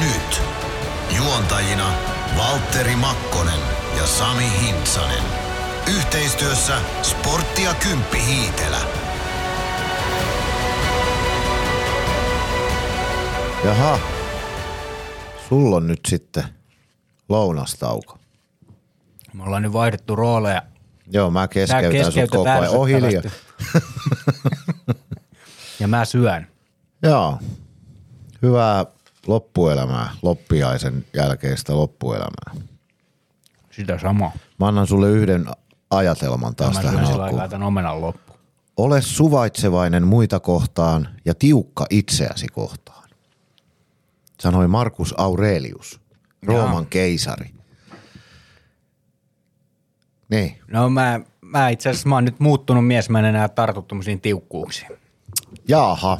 Nyt. Juontajina Valtteri Makkonen ja Sami Hintsanen. Yhteistyössä Sporttia Kymppi Hiitelä. Jaha, sulla on nyt sitten lounastauko. Me ollaan nyt vaihdettu rooleja. Joo, mä keskeytän sut koko ajan. Oh, hiljaa. ja mä syön. Joo, hyvää loppuelämää, loppiaisen jälkeistä loppuelämää. Sitä samaa. Mä annan sulle yhden ajatelman taas Mä tähän alkuun. tämän omenan loppu. Ole suvaitsevainen muita kohtaan ja tiukka itseäsi kohtaan. Sanoi Markus Aurelius, Rooman Jaa. keisari. Niin, No mä, mä itse asiassa mä oon nyt muuttunut mies, mä en enää tartu tiukkuuksiin. jaha,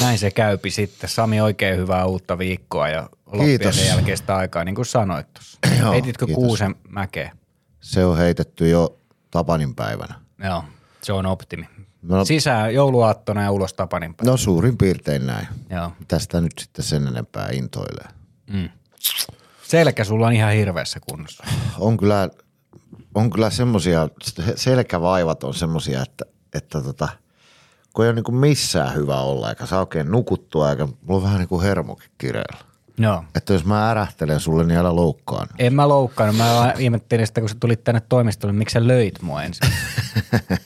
Näin se käypi sitten. Sami, oikein hyvää uutta viikkoa ja loppiaisen jälkeistä aikaa, niin kuin sanoit tuossa. Joo, Heititkö kiitos. kuusen mäkeä? se on heitetty jo Tapanin päivänä. Joo, se on optimi. No- Sisään jouluaattona ja ulos Tapanin päivänä. No suurin piirtein näin. Joo. Tästä nyt sitten sen enempää intoilee. Selkä sulla on ihan hirveässä kunnossa. On kyllä, on kyllä semmosia, selkävaivat on semmosia, että, että tota, kun ei ole niinku missään hyvä olla, eikä saa oikein nukuttua, eikä mulla on vähän niinku hermokin kireellä. Joo. Että jos mä ärähtelen sulle, niin älä loukkaan. En mä loukkaannut. Mä vaan ihmettelin sitä, kun sä tulit tänne toimistolle, miksi sä löit mua ensin.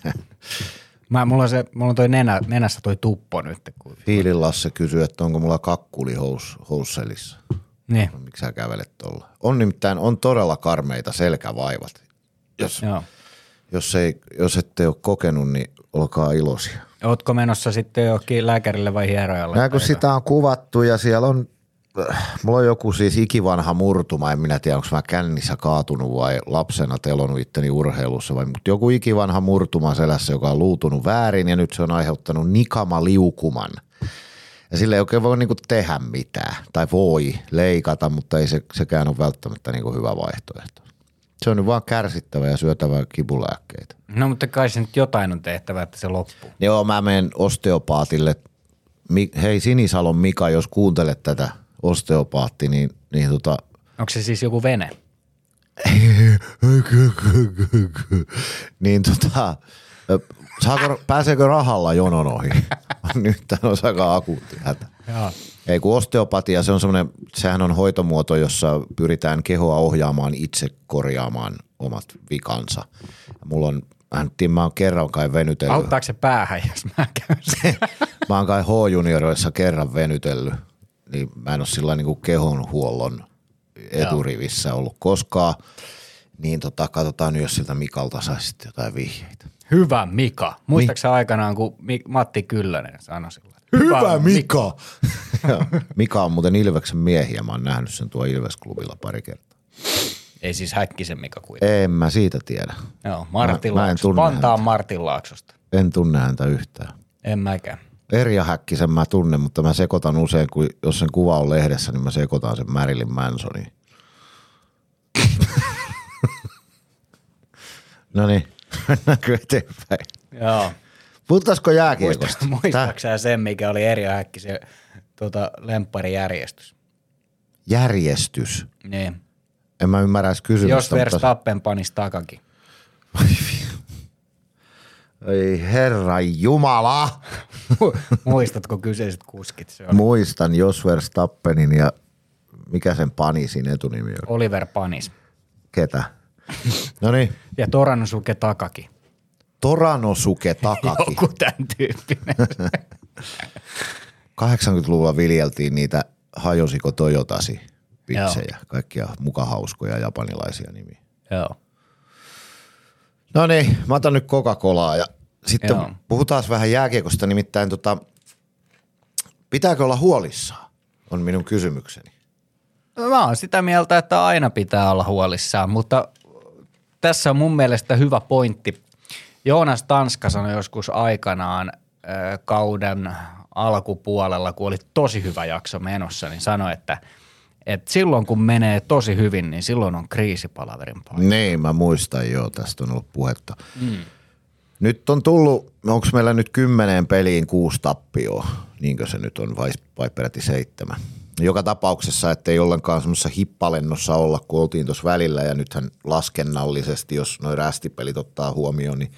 mä, mulla, on se, mulla on toi nenä, nenässä toi tuppo nyt. Kun, Fiilin Lasse kysyy, että onko mulla kakkuli hous, housselissa. niin, Miksi sä kävelet tuolla? On nimittäin, on todella karmeita selkävaivat. Jos, joo. jos, ei, jos ette ole kokenut, niin olkaa iloisia. Ootko menossa sitten johonkin lääkärille vai hierojalle? Näin kun sitä on kuvattu ja siellä on, äh, mulla on joku siis ikivanha murtuma, en minä tiedä onko mä kännissä kaatunut vai lapsena telonut itteni urheilussa vai, mutta joku ikivanha murtuma selässä, joka on luutunut väärin ja nyt se on aiheuttanut nikamaliukuman. Ja sille ei oikein voi niinku tehdä mitään tai voi leikata, mutta ei se, sekään ole välttämättä niinku hyvä vaihtoehto. Se on nyt vaan kärsittävä ja syötävä kipulääkkeitä. No mutta kai se nyt jotain on tehtävä, että se loppuu. Joo, mä menen osteopaatille. Hei Sinisalon Mika, jos kuuntelet tätä osteopaatti, niin, niin tota, Onko se siis joku vene? niin tota, saako, pääseekö rahalla jonon ohi? Nyt on aika akuutti hätä. Joo. Ei kun osteopatia, se on semmoinen, sehän on hoitomuoto, jossa pyritään kehoa ohjaamaan itse korjaamaan omat vikansa. Mulla on, tiedä, mä oon kerran kai venytellyt. Auttaako se päähän, jos mä käyn sen? Mä oon kai H-junioreissa kerran venytellyt, niin mä en ole sillä niin kehonhuollon eturivissä ollut koskaan. Niin tota, katsotaan nyt, jos siltä Mikalta saisi jotain vihjeitä. Hyvä Mika. Muistaaksä sä aikanaan, kun Matti Kyllönen sanoi sillä? Mika! Joo. Mika on muuten Ilveksen miehiä, mä oon nähnyt sen tuo Ilves-klubilla pari kertaa. Ei siis Häkkisen Mika kuitenkaan. En mä siitä tiedä. Joo, Martin Mä- mä en tunne Vantaan häntä. Martin Laaksosta. En tunne häntä yhtään. En mäkään. Erja Häkkisen mä tunnen, mutta mä sekoitan usein, kun jos sen kuva on lehdessä, niin mä sekoitan sen Marilyn Mansoniin. no niin, mennäänkö eteenpäin? Joo. Puhutaanko jääkiekosta? Muistaaksä sä sen, mikä oli Erja Häkkisen tota, lempparijärjestys? Järjestys. Niin. En mä ymmärrä edes Jos kysymystä. Verstappen panisi takakin. Ei herra jumala. Muistatko kyseiset kuskit? Se oli Muistan Jos Verstappenin ja mikä sen panisin etunimi on? Oliver Panis. Ketä? No niin, Ja Toranosuke takakin. Toranosuke Takaki. Joku tämän tyyppinen. 80-luvulla viljeltiin niitä hajosiko Toyotasi pitsejä, kaikkia muka hauskoja japanilaisia nimiä. Joo. No niin, mä otan nyt Coca-Colaa ja sitten Joo. puhutaan vähän jääkiekosta, nimittäin tota, pitääkö olla huolissaan, on minun kysymykseni. No, Mä oon sitä mieltä, että aina pitää olla huolissaan, mutta tässä on mun mielestä hyvä pointti. Joonas Tanska sanoi joskus aikanaan äh, kauden alkupuolella, kun oli tosi hyvä jakso menossa, niin sanoi, että, että silloin kun menee tosi hyvin, niin silloin on kriisipalaverin paikka. Niin, mä muistan joo, tästä on ollut puhetta. Mm. Nyt on tullut, onko meillä nyt kymmeneen peliin kuusi tappioa, niinkö se nyt on, vai, vai peräti seitsemän? joka tapauksessa, että ei ollenkaan semmoisessa hippalennossa olla, kun oltiin tuossa välillä ja nythän laskennallisesti, jos noin rästipelit ottaa huomioon, niin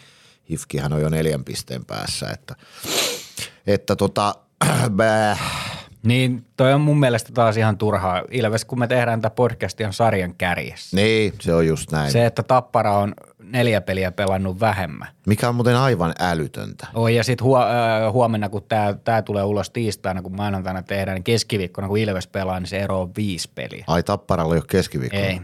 Hifkihän on jo neljän pisteen päässä, että, että tota, bää. Niin, toi on mun mielestä taas ihan turhaa. Ilves, kun me tehdään tätä podcastia, on sarjan kärjessä. Niin, se on just näin. Se, että Tappara on neljä peliä pelannut vähemmän. Mikä on muuten aivan älytöntä. Oi, ja sitten huo, äh, huomenna, kun tämä tää tulee ulos tiistaina, kun maanantaina tehdään, niin keskiviikkona, kun Ilves pelaa, niin se ero on viisi peliä. Ai Tapparalla ei ole keskiviikko. Ei.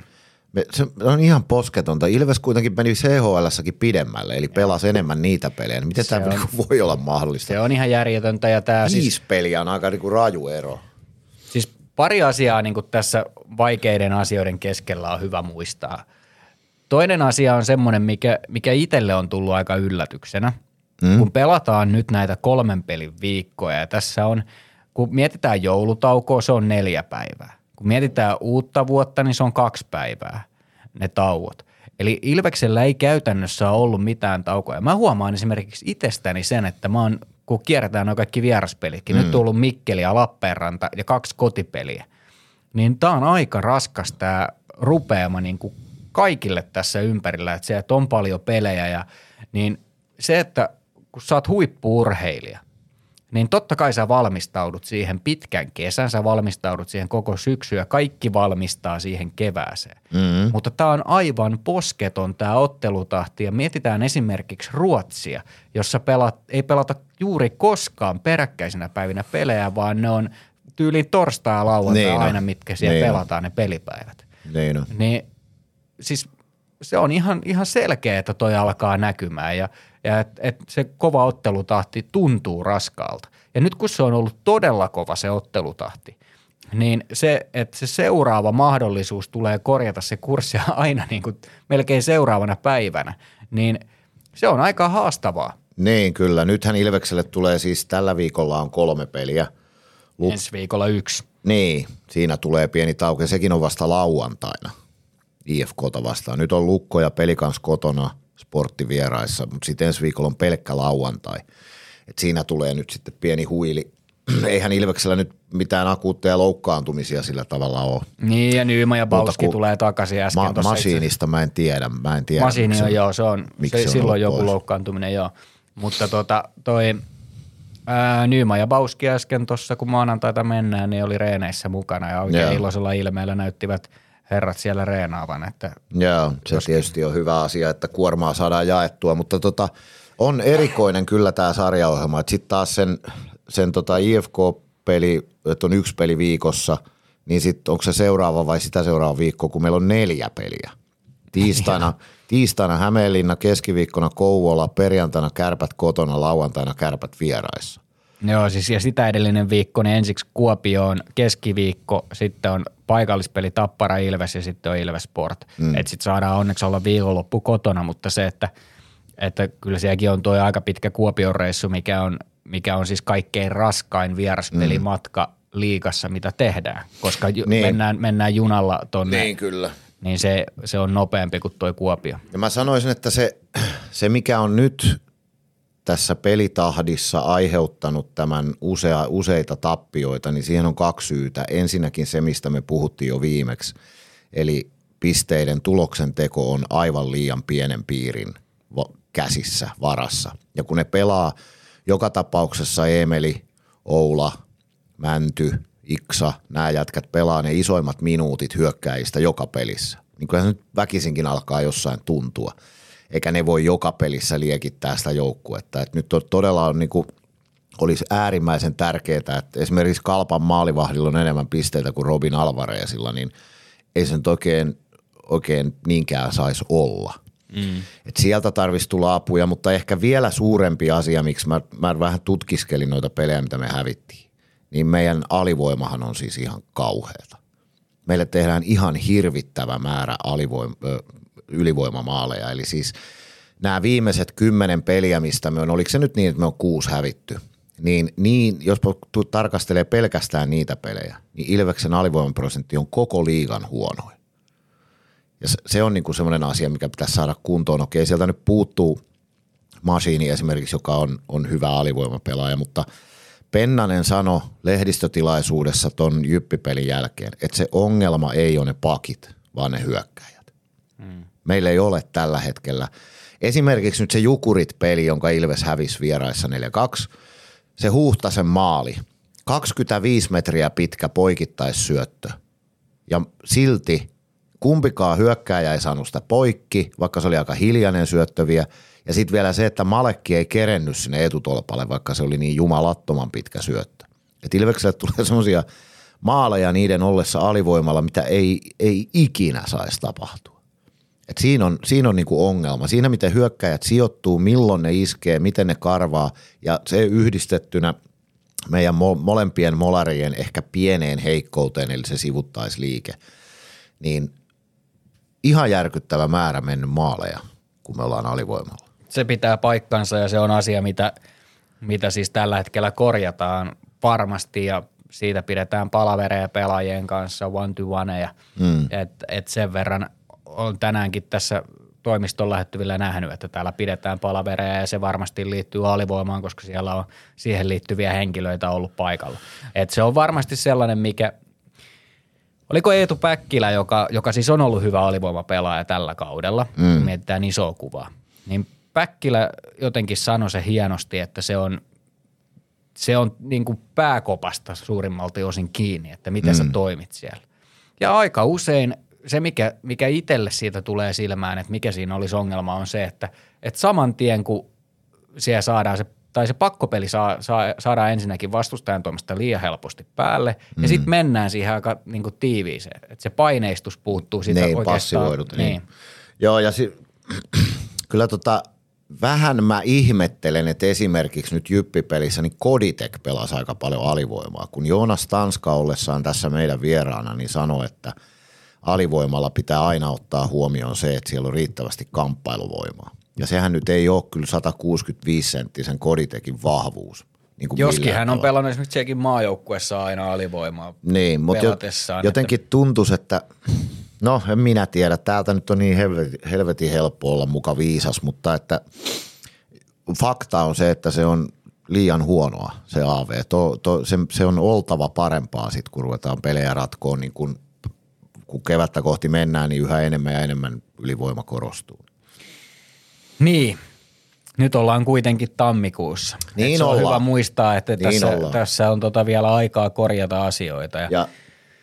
Me, se on ihan posketonta. Ilves kuitenkin meni CHL-säkin pidemmälle, eli pelasi enemmän niitä pelejä. Niin Miten Se tämä on- niinku voi olla mahdollista? Se on ihan järjetöntä, ja tämä Viisi siis, peliä on aika niinku raju ero. siis pari asiaa niin tässä vaikeiden asioiden keskellä on hyvä muistaa. Toinen asia on semmoinen, mikä, mikä itselle on tullut aika yllätyksenä. Mm. Kun pelataan nyt näitä kolmen pelin viikkoja ja tässä on, kun mietitään joulutaukoa, se on neljä päivää. Kun mietitään uutta vuotta, niin se on kaksi päivää ne tauot. Eli Ilveksellä ei käytännössä ole ollut mitään taukoja. Mä huomaan esimerkiksi itsestäni sen, että mä oon, kun kierretään nuo kaikki vieraspelitkin, mm. nyt on ollut Mikkeli ja Lappeenranta ja kaksi kotipeliä, niin tää on aika raskas tämä rupeama niin kuin kaikille tässä ympärillä, että se, että on paljon pelejä ja niin se, että kun sä oot huippuurheilija, niin totta kai sä valmistaudut siihen pitkän kesän, sä valmistaudut siihen koko syksy ja kaikki valmistaa siihen kevääseen. Mm-hmm. Mutta tämä on aivan posketon tämä ottelutahti ja mietitään esimerkiksi Ruotsia, jossa pelat, ei pelata juuri koskaan peräkkäisinä päivinä pelejä, vaan ne on tyyliin torstai ja lauantai Niin aina, mitkä siellä Niin pelataan ne pelipäivät. Niin on. Niin siis se on ihan, ihan selkeä, että toi alkaa näkymään ja, ja et, et se kova ottelutahti tuntuu raskaalta. Ja nyt kun se on ollut todella kova se ottelutahti, niin se, että se seuraava mahdollisuus tulee korjata se kurssi aina niin kuin melkein seuraavana päivänä, niin se on aika haastavaa Niin, kyllä. Nythän Ilvekselle tulee siis tällä viikolla on kolme peliä. Lu- ensi viikolla yksi. Niin, siinä tulee pieni tauko ja sekin on vasta lauantaina IFKta vastaan. Nyt on Lukko ja Pelikans kotona sporttivieraissa, mutta sitten ensi viikolla on pelkkä lauantai. Et siinä tulee nyt sitten pieni huili. Eihän Ilveksellä nyt mitään akuutteja loukkaantumisia sillä tavalla ole. Niin ja Nyyma ja Bauski tulee takaisin äsken. Ma- tuossa itse- masiinista mä en tiedä. Mä en tiedä Masiini on, joo, se on, miksi se, se on silloin joku pois. loukkaantuminen, joo. Mutta tota, toi ää, Nyman ja Bauski äsken tuossa, kun maanantaita mennään, niin oli reeneissä mukana ja oikein Joo. iloisella ilmeellä näyttivät herrat siellä reenaavan, että Joo, se tietysti on hyvä asia, että kuormaa saadaan jaettua, mutta tota, on erikoinen kyllä tämä sarjaohjelma, että sitten taas sen, sen tota IFK-peli, että on yksi peli viikossa, niin sitten onko se seuraava vai sitä seuraava viikko, kun meillä on neljä peliä. Tiistaina, tiistaina Hämeenlinna, keskiviikkona Kouvola, perjantaina kärpät kotona, lauantaina kärpät vieraissa. Joo, siis ja sitä edellinen viikko, niin ensiksi Kuopioon keskiviikko, sitten on paikallispeli Tappara Ilves ja sitten on Ilves Sport. Mm. Että sitten saadaan onneksi olla viikonloppu kotona, mutta se, että, että kyllä sielläkin on tuo aika pitkä Kuopion reissu, mikä on, mikä on siis kaikkein raskain vieraspelimatka liikassa, mitä tehdään, koska ju- Niin. niin. mennään, mennään junalla tonne, niin, kyllä. niin se, se on nopeampi kuin tuo Kuopio. Ja mä sanoisin, että se, se mikä on nyt tässä pelitahdissa aiheuttanut tämän usea, useita tappioita, niin siihen on kaksi syytä. Ensinnäkin se, mistä me puhuttiin jo viimeksi, eli pisteiden tuloksen teko on aivan liian pienen piirin käsissä, varassa. Ja kun ne pelaa joka tapauksessa Emeli, Oula, Mänty, Iksa, nämä jätkät pelaa ne isoimmat minuutit hyökkäistä joka pelissä. Niin kyllähän se nyt väkisinkin alkaa jossain tuntua. Eikä ne voi joka pelissä liekittää sitä joukkuetta. Et nyt on, todella on niinku, olisi äärimmäisen tärkeää, että esimerkiksi Kalpan maalivahdilla on enemmän pisteitä kuin Robin Alvarezilla, niin ei se nyt oikein, oikein niinkään saisi olla. Mm. Et sieltä tarvitsisi tulla apuja, mutta ehkä vielä suurempi asia, miksi mä, mä vähän tutkiskelin noita pelejä, mitä me hävittiin, niin meidän alivoimahan on siis ihan kauheata. Meille tehdään ihan hirvittävä määrä alivoim- ylivoimamaaleja, eli siis nämä viimeiset kymmenen peliä, mistä me on, oliko se nyt niin, että me on kuusi hävitty, niin, niin jos tarkastelee pelkästään niitä pelejä, niin Ilveksen alivoimaprosentti on koko liigan huonoin. Ja se, on niinku semmoinen asia, mikä pitäisi saada kuntoon. Okei, sieltä nyt puuttuu Masiini esimerkiksi, joka on, on hyvä alivoimapelaaja, mutta Pennanen sanoi lehdistötilaisuudessa ton jyppipelin jälkeen, että se ongelma ei ole ne pakit, vaan ne hyökkäjät. Meillä ei ole tällä hetkellä. Esimerkiksi nyt se Jukurit-peli, jonka Ilves hävisi vieraissa 4-2, se Huhtasen maali, 25 metriä pitkä poikittaissyöttö. Ja silti kumpikaan hyökkääjä ei saanut sitä poikki, vaikka se oli aika hiljainen syöttöviä. Ja sitten vielä se, että Malekki ei kerennyt sinne etutolpalle, vaikka se oli niin jumalattoman pitkä syöttö. Et Ilvekselle tulee semmoisia maaleja niiden ollessa alivoimalla, mitä ei, ei ikinä saisi tapahtua. Et siinä on, siinä on niinku ongelma. Siinä, miten hyökkäjät sijoittuu, milloin ne iskee, miten ne karvaa ja se yhdistettynä meidän mo- molempien molarien ehkä pieneen heikkouteen, eli se sivuttaisliike, niin ihan järkyttävä määrä mennyt maaleja, kun me ollaan alivoimalla. Se pitää paikkansa ja se on asia, mitä, mitä siis tällä hetkellä korjataan varmasti ja siitä pidetään palavereja pelaajien kanssa, one to one ja mm. et, et sen verran on tänäänkin tässä toimiston lähettyvillä nähnyt, että täällä pidetään palavereja ja se varmasti liittyy alivoimaan, koska siellä on siihen liittyviä henkilöitä ollut paikalla. Et se on varmasti sellainen, mikä, Oliko Eetu Päkkilä, joka, joka siis on ollut hyvä alivoimapelaaja tällä kaudella, mm. mietitään isoa kuvaa, niin Päkkilä jotenkin sanoi se hienosti, että se on, se on niin kuin pääkopasta suurimmalta osin kiinni, että miten mm. sä toimit siellä. Ja aika usein se, mikä, mikä itselle siitä tulee silmään, että mikä siinä olisi ongelma, on se, että, että saman tien kun siellä saadaan se tai se pakkopeli saa, saa, saadaan ensinnäkin vastustajan toimesta liian helposti päälle, mm. ja sitten mennään siihen aika niin kuin tiiviiseen, että se paineistus puuttuu siitä niin, oikeastaan. Passivoidut, niin. niin. Joo, ja si- kyllä tota, vähän mä ihmettelen, että esimerkiksi nyt Jyppipelissä niin Koditek pelasi aika paljon alivoimaa, kun Joonas Tanska ollessaan tässä meidän vieraana, niin sanoi, että alivoimalla pitää aina ottaa huomioon se, että siellä on riittävästi kamppailuvoimaa. Ja sehän nyt ei ole kyllä 165 senttisen koditekin vahvuus. Niin kuin Joskin hän on pelannut esimerkiksi Tsekin maajoukkuessa aina alivoimaa Niin, mutta jotenkin että... tuntuisi, että no en minä tiedä, täältä nyt on niin helvetin, helvetin helppo olla muka viisas, mutta että fakta on se, että se on liian huonoa se AV. To, to, se, se on oltava parempaa sitten, kun ruvetaan pelejä ratkoon, niin kun, kun kevättä kohti mennään, niin yhä enemmän ja enemmän ylivoima korostuu. Niin, nyt ollaan kuitenkin tammikuussa. Niin se on hyvä muistaa, että niin tässä, tässä on tota vielä aikaa korjata asioita. Ja, ja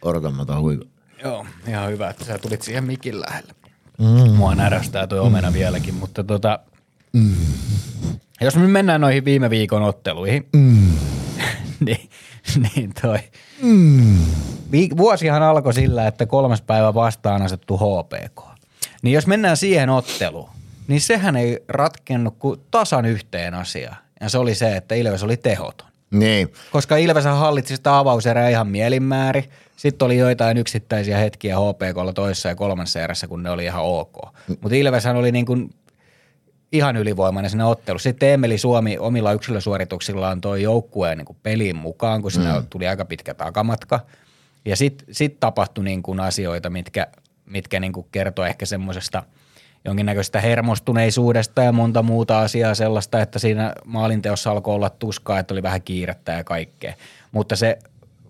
orgamata huiva. Joo, ihan hyvä, että sä tulit siihen mikin lähelle. Mm. Mua närästää tuo omena mm. vieläkin, mutta tota, mm. jos me mennään noihin viime viikon otteluihin, mm. Niin, niin toi. Mm. Vuosihan alkoi sillä, että kolmas päivä vastaan asettu HPK. Niin jos mennään siihen otteluun, niin sehän ei ratkennut kuin tasan yhteen asiaan. Ja se oli se, että Ilves oli tehoton. Niin. Koska Ilves hallitsi sitä avauserää ihan mielinmäärin. Sitten oli joitain yksittäisiä hetkiä HPKlla toisessa ja kolmannessa erässä, kun ne oli ihan ok. Mm. Mutta Ilveshän oli niin kuin ihan ylivoimainen siinä ottelussa. Sitten Emeli Suomi omilla yksilösuorituksillaan toi joukkueen niin peliin mukaan, kun siinä mm. tuli aika pitkä takamatka. Ja sitten sit tapahtui niin kuin asioita, mitkä, mitkä niin kuin kertoi ehkä semmoisesta – jonkinnäköistä hermostuneisuudesta ja monta muuta asiaa sellaista, että siinä maalinteossa alkoi olla tuskaa, että oli vähän kiirettä ja kaikkea. Mutta se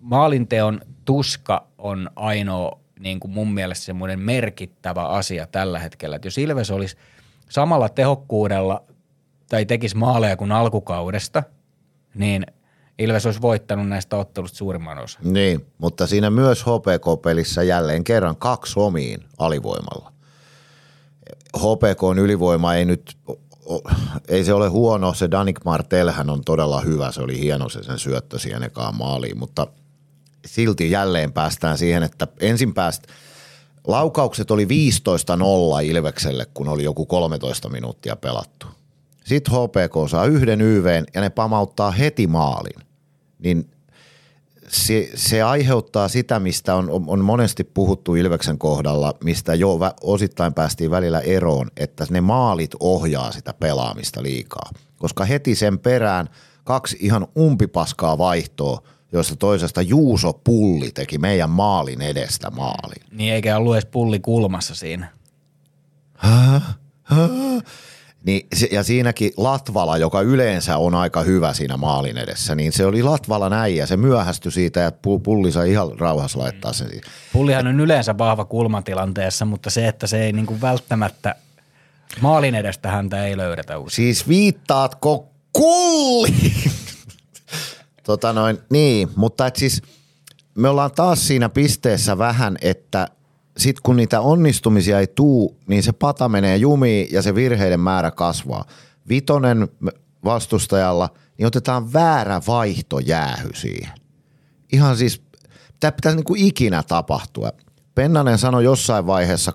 maalinteon tuska on ainoa niin kuin mun mielestä semmoinen merkittävä asia tällä hetkellä. Että jos Ilves olisi samalla tehokkuudella tai tekisi maaleja kuin alkukaudesta, niin Ilves olisi voittanut näistä ottelusta suurimman osan. Niin, mutta siinä myös HPK-pelissä jälleen kerran kaksi omiin alivoimalla. HPK ylivoima ei nyt, ei se ole huono, se Danik Martelhän on todella hyvä, se oli hieno se sen syöttö siihen ekaan maaliin, mutta silti jälleen päästään siihen, että ensin pääst, laukaukset oli 15-0 Ilvekselle, kun oli joku 13 minuuttia pelattu. Sitten HPK saa yhden YVn ja ne pamauttaa heti maalin. Niin se, se aiheuttaa sitä, mistä on, on monesti puhuttu Ilveksen kohdalla, mistä jo osittain päästiin välillä eroon, että ne maalit ohjaa sitä pelaamista liikaa. Koska heti sen perään kaksi ihan umpipaskaa vaihtoa, joista toisesta Juuso Pulli teki meidän maalin edestä maalin. Niin eikä ollut edes pulli kulmassa siinä. Niin, ja siinäkin Latvala, joka yleensä on aika hyvä siinä maalin edessä, niin se oli Latvala näin ja se myöhästyi siitä ja pu- pulli sai ihan rauhassa laittaa sen. Pullihan on yleensä vahva kulmatilanteessa, mutta se, että se ei niinku välttämättä maalin edestä häntä ei löydetä usein. Siis viittaatko kulli? Tota noin, niin, mutta et siis me ollaan taas siinä pisteessä vähän, että sit kun niitä onnistumisia ei tuu, niin se pata menee jumiin ja se virheiden määrä kasvaa. Vitonen vastustajalla, niin otetaan väärä vaihto jäähy siihen. Ihan siis, tämä pitäisi niin kuin ikinä tapahtua. Pennanen sanoi jossain vaiheessa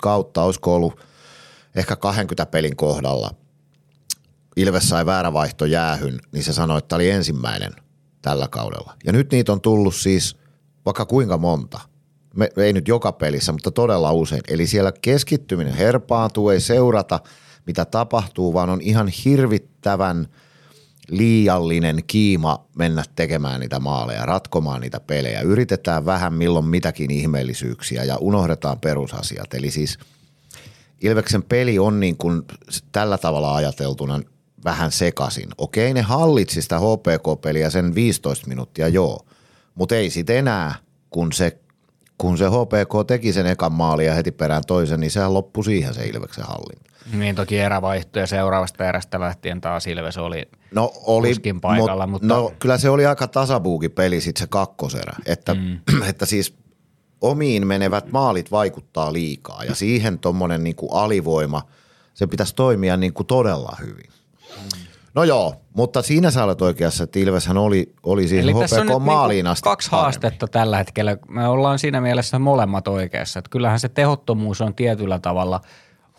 kautta, olisiko ollut ehkä 20 pelin kohdalla, Ilves sai väärä vaihto jäähyn, niin se sanoi, että tämä oli ensimmäinen tällä kaudella. Ja nyt niitä on tullut siis vaikka kuinka monta. Me, ei nyt joka pelissä, mutta todella usein. Eli siellä keskittyminen herpaantuu, ei seurata mitä tapahtuu, vaan on ihan hirvittävän liiallinen kiima mennä tekemään niitä maaleja, ratkomaan niitä pelejä. Yritetään vähän milloin mitäkin ihmeellisyyksiä ja unohdetaan perusasiat. Eli siis Ilveksen peli on niin kuin tällä tavalla ajateltuna vähän sekasin. Okei, ne hallitsi sitä HPK-peliä sen 15 minuuttia, joo. Mutta ei sit enää, kun se, kun se HPK teki sen ekan maalin ja heti perään toisen, niin sehän loppui siihen se Ilveksen hallinta. Niin toki erävaihto ja seuraavasta erästä lähtien taas Ilves oli No oli, Kuskin paikalla, mutta- No kyllä se oli aika tasabuuki peli sitten se kakkoserä, että, mm. että siis omiin menevät maalit vaikuttaa liikaa ja siihen tuommoinen niinku alivoima, se pitäisi toimia niinku todella hyvin. No joo, mutta siinä sä olet oikeassa, että Ilveshän oli, oli siihen Eli HPK nyt maaliin niinku asti kaksi parempi. haastetta tällä hetkellä. Me ollaan siinä mielessä molemmat oikeassa. Että kyllähän se tehottomuus on tietyllä tavalla,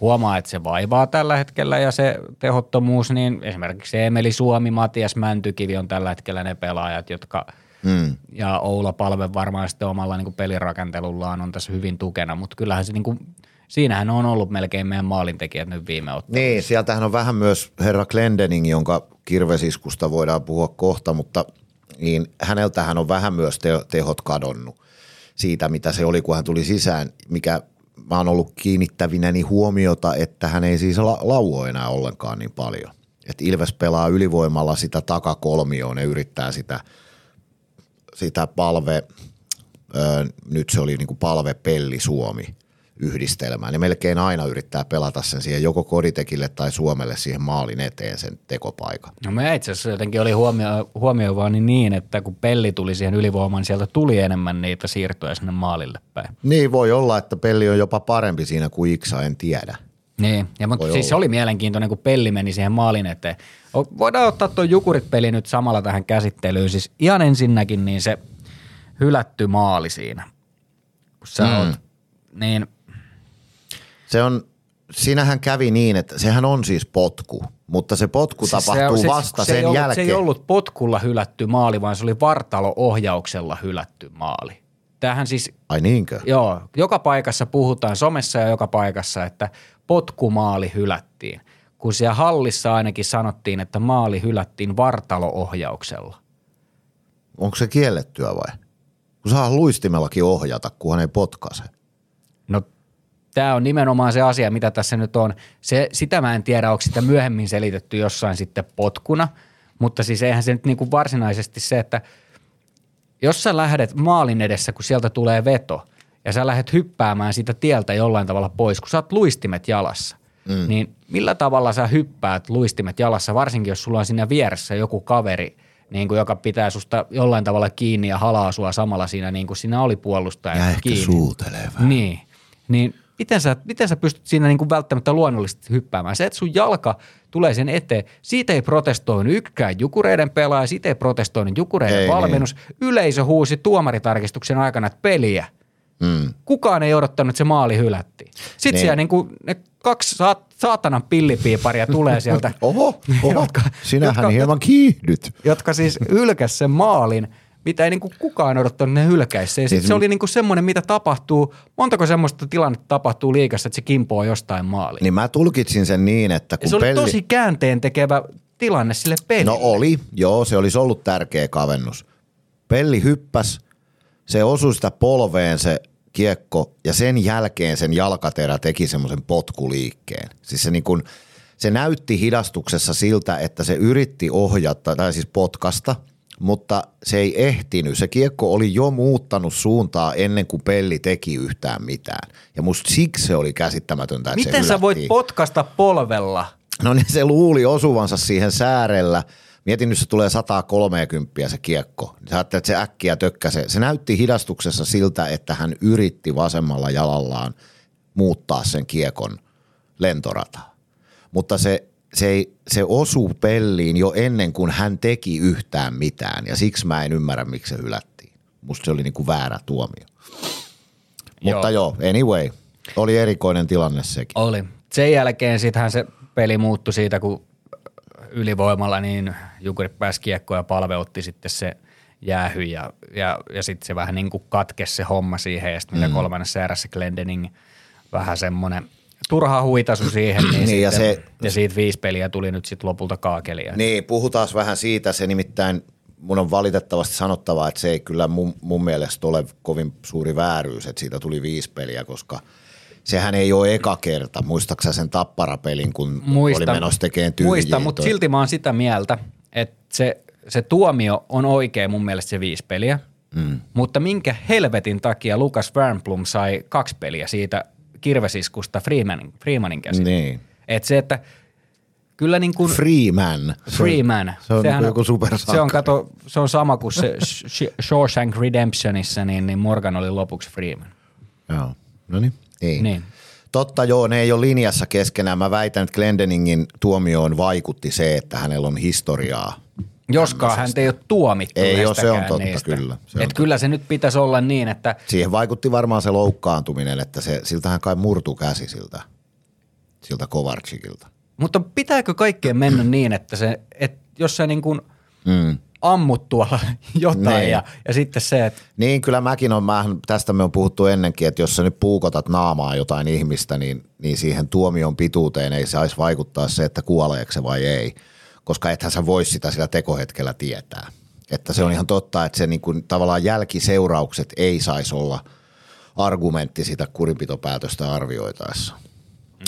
huomaa, että se vaivaa tällä hetkellä ja se tehottomuus, niin esimerkiksi Emeli Suomi, Matias Mäntykivi on tällä hetkellä ne pelaajat, jotka Mm. ja Oula Palve varmaan sitten omalla niin pelirakentelullaan on tässä hyvin tukena, mutta kyllähän se niin kuin, siinähän on ollut melkein meidän maalintekijät nyt viime ottelussa. Niin, sieltähän on vähän myös herra Glendening, jonka kirvesiskusta voidaan puhua kohta, mutta niin häneltähän on vähän myös te- tehot kadonnut siitä, mitä se oli, kun hän tuli sisään, mikä mä oon ollut kiinnittävinäni huomiota, että hän ei siis la- lauo enää ollenkaan niin paljon. Että Ilves pelaa ylivoimalla sitä takakolmioon, ne yrittää sitä, sitä palve, öö, nyt se oli niinku palve Pelli Suomi yhdistelmään. Ne melkein aina yrittää pelata sen siihen joko Koditekille tai Suomelle siihen maalin eteen sen tekopaikan. No me itse asiassa jotenkin oli huomio, huomioivani niin, että kun Pelli tuli siihen ylivoimaan, niin sieltä tuli enemmän niitä siirtoja sinne maalille päin. Niin voi olla, että Pelli on jopa parempi siinä kuin Iksa, en tiedä. Niin, ja mutta siis se oli mielenkiintoinen, kun Pelli meni siihen maalin eteen. Voidaan ottaa tuo Jukurit-peli nyt samalla tähän käsittelyyn. Siis ihan ensinnäkin niin se hylätty maali siinä. Kun sä mm. oot, niin Se on, siinähän kävi niin, että sehän on siis potku, mutta se potku Siis tapahtuu se, vasta se sen ei ollut, jälkeen. Se ei ollut potkulla hylätty maali, vaan se oli vartalo-ohjauksella hylätty maali. Tämähän siis, Ai niinkö? joo, joka paikassa puhutaan somessa ja joka paikassa, että potkumaali hylättiin. Kun siellä hallissa ainakin sanottiin, että maali hylättiin vartalo-ohjauksella. Onko se kiellettyä vai? Kun saa luistimellakin ohjata, kunhan ei potkaise. Tämä on nimenomaan se asia, mitä tässä nyt on. Se, sitä mä en tiedä, onko sitä myöhemmin selitetty jossain sitten potkuna, mutta siis eihän se nyt niinku varsinaisesti se, että jos sä lähdet maalin edessä, kun sieltä tulee veto, ja sä lähdet hyppäämään sitä tieltä jollain tavalla pois, kun sä oot luistimet jalassa, mm. niin millä tavalla sä hyppäät luistimet jalassa, varsinkin jos sulla on siinä vieressä joku kaveri, niin kuin joka pitää susta jollain tavalla kiinni ja halaa sua samalla siinä, niin kuin siinä oli puolustaja Ja ehkä kiinni. Niin, niin miten sä, miten sä pystyt siinä niin kuin välttämättä luonnollisesti hyppäämään? Se, että sun jalka tulee sen eteen, siitä ei protestoinut yksikään jukureiden pelaaja, siitä ei protestoinut jukureiden Ei, valmennus. Yleisö huusi tuomaritarkistuksen aikana, että peliä. Mm. Kukaan ei odottanut, että se maali hylättiin. Sitten Niin. siellä niin kuin ne kaksi saat, saatanan pillipiiparia tulee sieltä, Oho, oho. Jotka- sinähän jotka- hieman kiihdyt. jotka siis ylkäs sen maalin, mitä ei niinku kukaan odottanut, ne hylkäisi se. Ja sit Niin se oli niinku semmoinen, mitä tapahtuu, montako semmoista tilannetta tapahtuu liikassa, että se kimpoo jostain maaliin. Niin mä tulkitsin sen niin, että ja kun se oli Pelli... tosi käänteen tekevä tilanne sille pelille. No oli, joo, se olisi ollut tärkeä kavennus. Pelli hyppäs, se osui sitä polveen se kiekko ja sen jälkeen sen jalkaterä teki semmoisen potkuliikkeen. Siis se, niin kun, se näytti hidastuksessa siltä, että se yritti ohjata, tai siis potkasta, mutta se ei ehtinyt. Se kiekko oli jo muuttanut suuntaa ennen kuin Pelli teki yhtään mitään. Ja musta siksi se oli käsittämätöntä, että Miten se sä voit potkasta polvella? No niin se luuli osuvansa siihen säärellä. Mietin nyt se tulee 130 se kiekko. Sä ajattelet, että se äkkiä tökkäsee. Se näytti hidastuksessa siltä, että hän yritti vasemmalla jalallaan muuttaa sen kiekon lentorataa. Mutta se, se, ei, se osuu pelliin jo ennen kuin hän teki yhtään mitään. Ja siksi mä en ymmärrä, miksi se hylättiin. Musta se oli niinku väärä tuomio. Mutta joo, anyway. Oli erikoinen tilanne sekin. Oli. Sen jälkeen sittenhän se peli muuttui siitä, kun ylivoimalla niin Jukuri pääsi kiekkoon ja palveutti sitten se jäähy ja, ja, ja sitten se vähän niin kuin katkesi se homma siihen ja sitten mitä kolmannessa erässä Glendening vähän semmoinen turha huitasu siihen, niin, Niin, ja sitten, se- ja siitä viisi peliä tuli nyt sitten lopulta kaakelia. Niin, puhutaan vähän siitä. Se nimittäin, mun on valitettavasti sanottava, että se ei kyllä mun, mun mielestä ole kovin suuri vääryys, että siitä tuli viisi peliä, koska sehän ei ole eka kerta. Muistaaksä sen tapparapelin, kun oli menossa tekemään tyhjiä? Muista, mutta silti mä oon sitä mieltä, että se, se tuomio on oikein mun mielestä se viisi peliä, mm. mutta minkä helvetin takia Lukas Wernblom sai kaksi peliä siitä kirvesiskusta Freemanin, Freemanin käsin. Niin. Et se, että kyllä niin kuin Freeman. Freeman. Se on sehän niinku joku supersankari. Se on, kato, se on sama kuin se Sh- Shawshank Redemptionissa, niin, niin Morgan oli lopuksi Freeman. Joo, no niin. Niin. Niin. Totta joo, ne ei ole linjassa keskenään. Mä väitän, että Glendeningin tuomioon vaikutti se, että hänellä on historiaa. Joskaan hän ei ole tuomittu Ei oo, se on totta, niistä. kyllä, se on Et kyllä se nyt pitäisi olla niin, että Siihen vaikutti varmaan se loukkaantuminen, että se, siltähän kai murtu käsi siltä, siltä Kovarchikilta. Mutta pitääkö kaikkeen mennä niin, että se, että jos sä niin kuin Mm. ammut tuolla jotain Niin. ja, ja sitten se, että Niin, kyllä mäkin on, mä, tästä me on puhuttu ennenkin, että jos sä nyt puukotat naamaa jotain ihmistä, niin, niin siihen tuomion pituuteen ei saisi vaikuttaa se, että kuoleeko se vai ei, koska ethän sä voi sitä sillä tekohetkellä tietää. Että se on ihan totta, että se niin kuin, tavallaan jälkiseuraukset ei saisi olla argumentti sitä kurinpitopäätöstä arvioitaessa.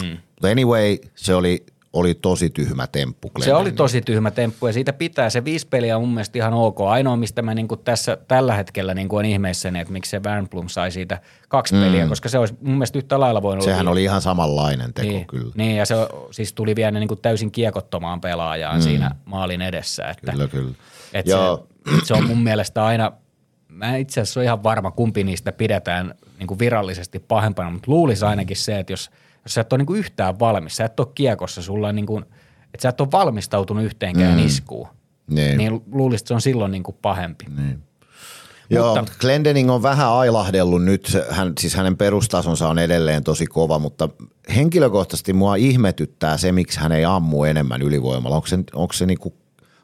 Mm. But anyway, se oli, oli tosi tyhmä temppu. se oli tosi tyhmä temppu ja siitä pitää. Se viisi peliä on mun mielestä ihan ok. Ainoa, mistä mä niin kuin tässä tällä hetkellä niin kuin on ihmeissäni, että miksi se Wernblom sai siitä kaksi mm. peliä, koska se olisi mun mielestä yhtä lailla voinut Sehän olla oli ihan samanlainen teko niin, kyllä. Niin, ja se siis tuli vielä niin kuin täysin kiekottomaan pelaajaan mm. siinä maalin edessä. Että, Kyllä, kyllä. Että Joo. se, se on mun mielestä aina, mä itse asiassa ole ihan varma, kumpi niistä pidetään niin kuin virallisesti pahempana, mutta luulisi ainakin se, että jos, jos sä et ole niin kuin yhtään valmis, sä et ole kiekossa, sulla on niin kuin, että sä et ole valmistautunut yhteenkään mm. iskuun, Niin. niin luulisit, että se on silloin niin kuin pahempi. Niin. Joo, Mutta- Glendening on vähän ailahdellut nyt, hän, siis hänen perustasonsa on edelleen tosi kova, mutta henkilökohtaisesti mua ihmetyttää se, miksi hän ei ammu enemmän ylivoimalla. Onko, se, onko, se niinku,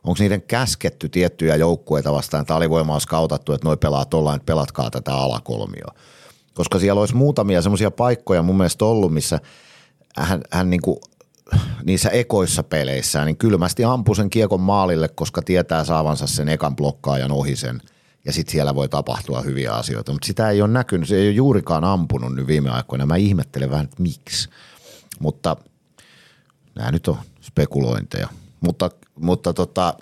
onko niiden käsketty tiettyjä joukkueita vastaan, että alivoima on skautattu, että noi pelaa tollain, että pelatkaa tätä alakolmioa. Koska siellä olisi muutamia semmoisia paikkoja mun mielestä ollut, missä hän, hän niinku, niissä ekoissa peleissä niin kylmästi ampui sen kiekon maalille, koska tietää saavansa sen ekan blokkaajan ohi sen. Ja sitten siellä voi tapahtua hyviä asioita, mutta sitä ei ole näkynyt. Se ei ole juurikaan ampunut nyt viime aikoina. Mä ihmettelen vähän, että miksi. Mutta nämä nyt on spekulointeja. Mutta, mutta tota,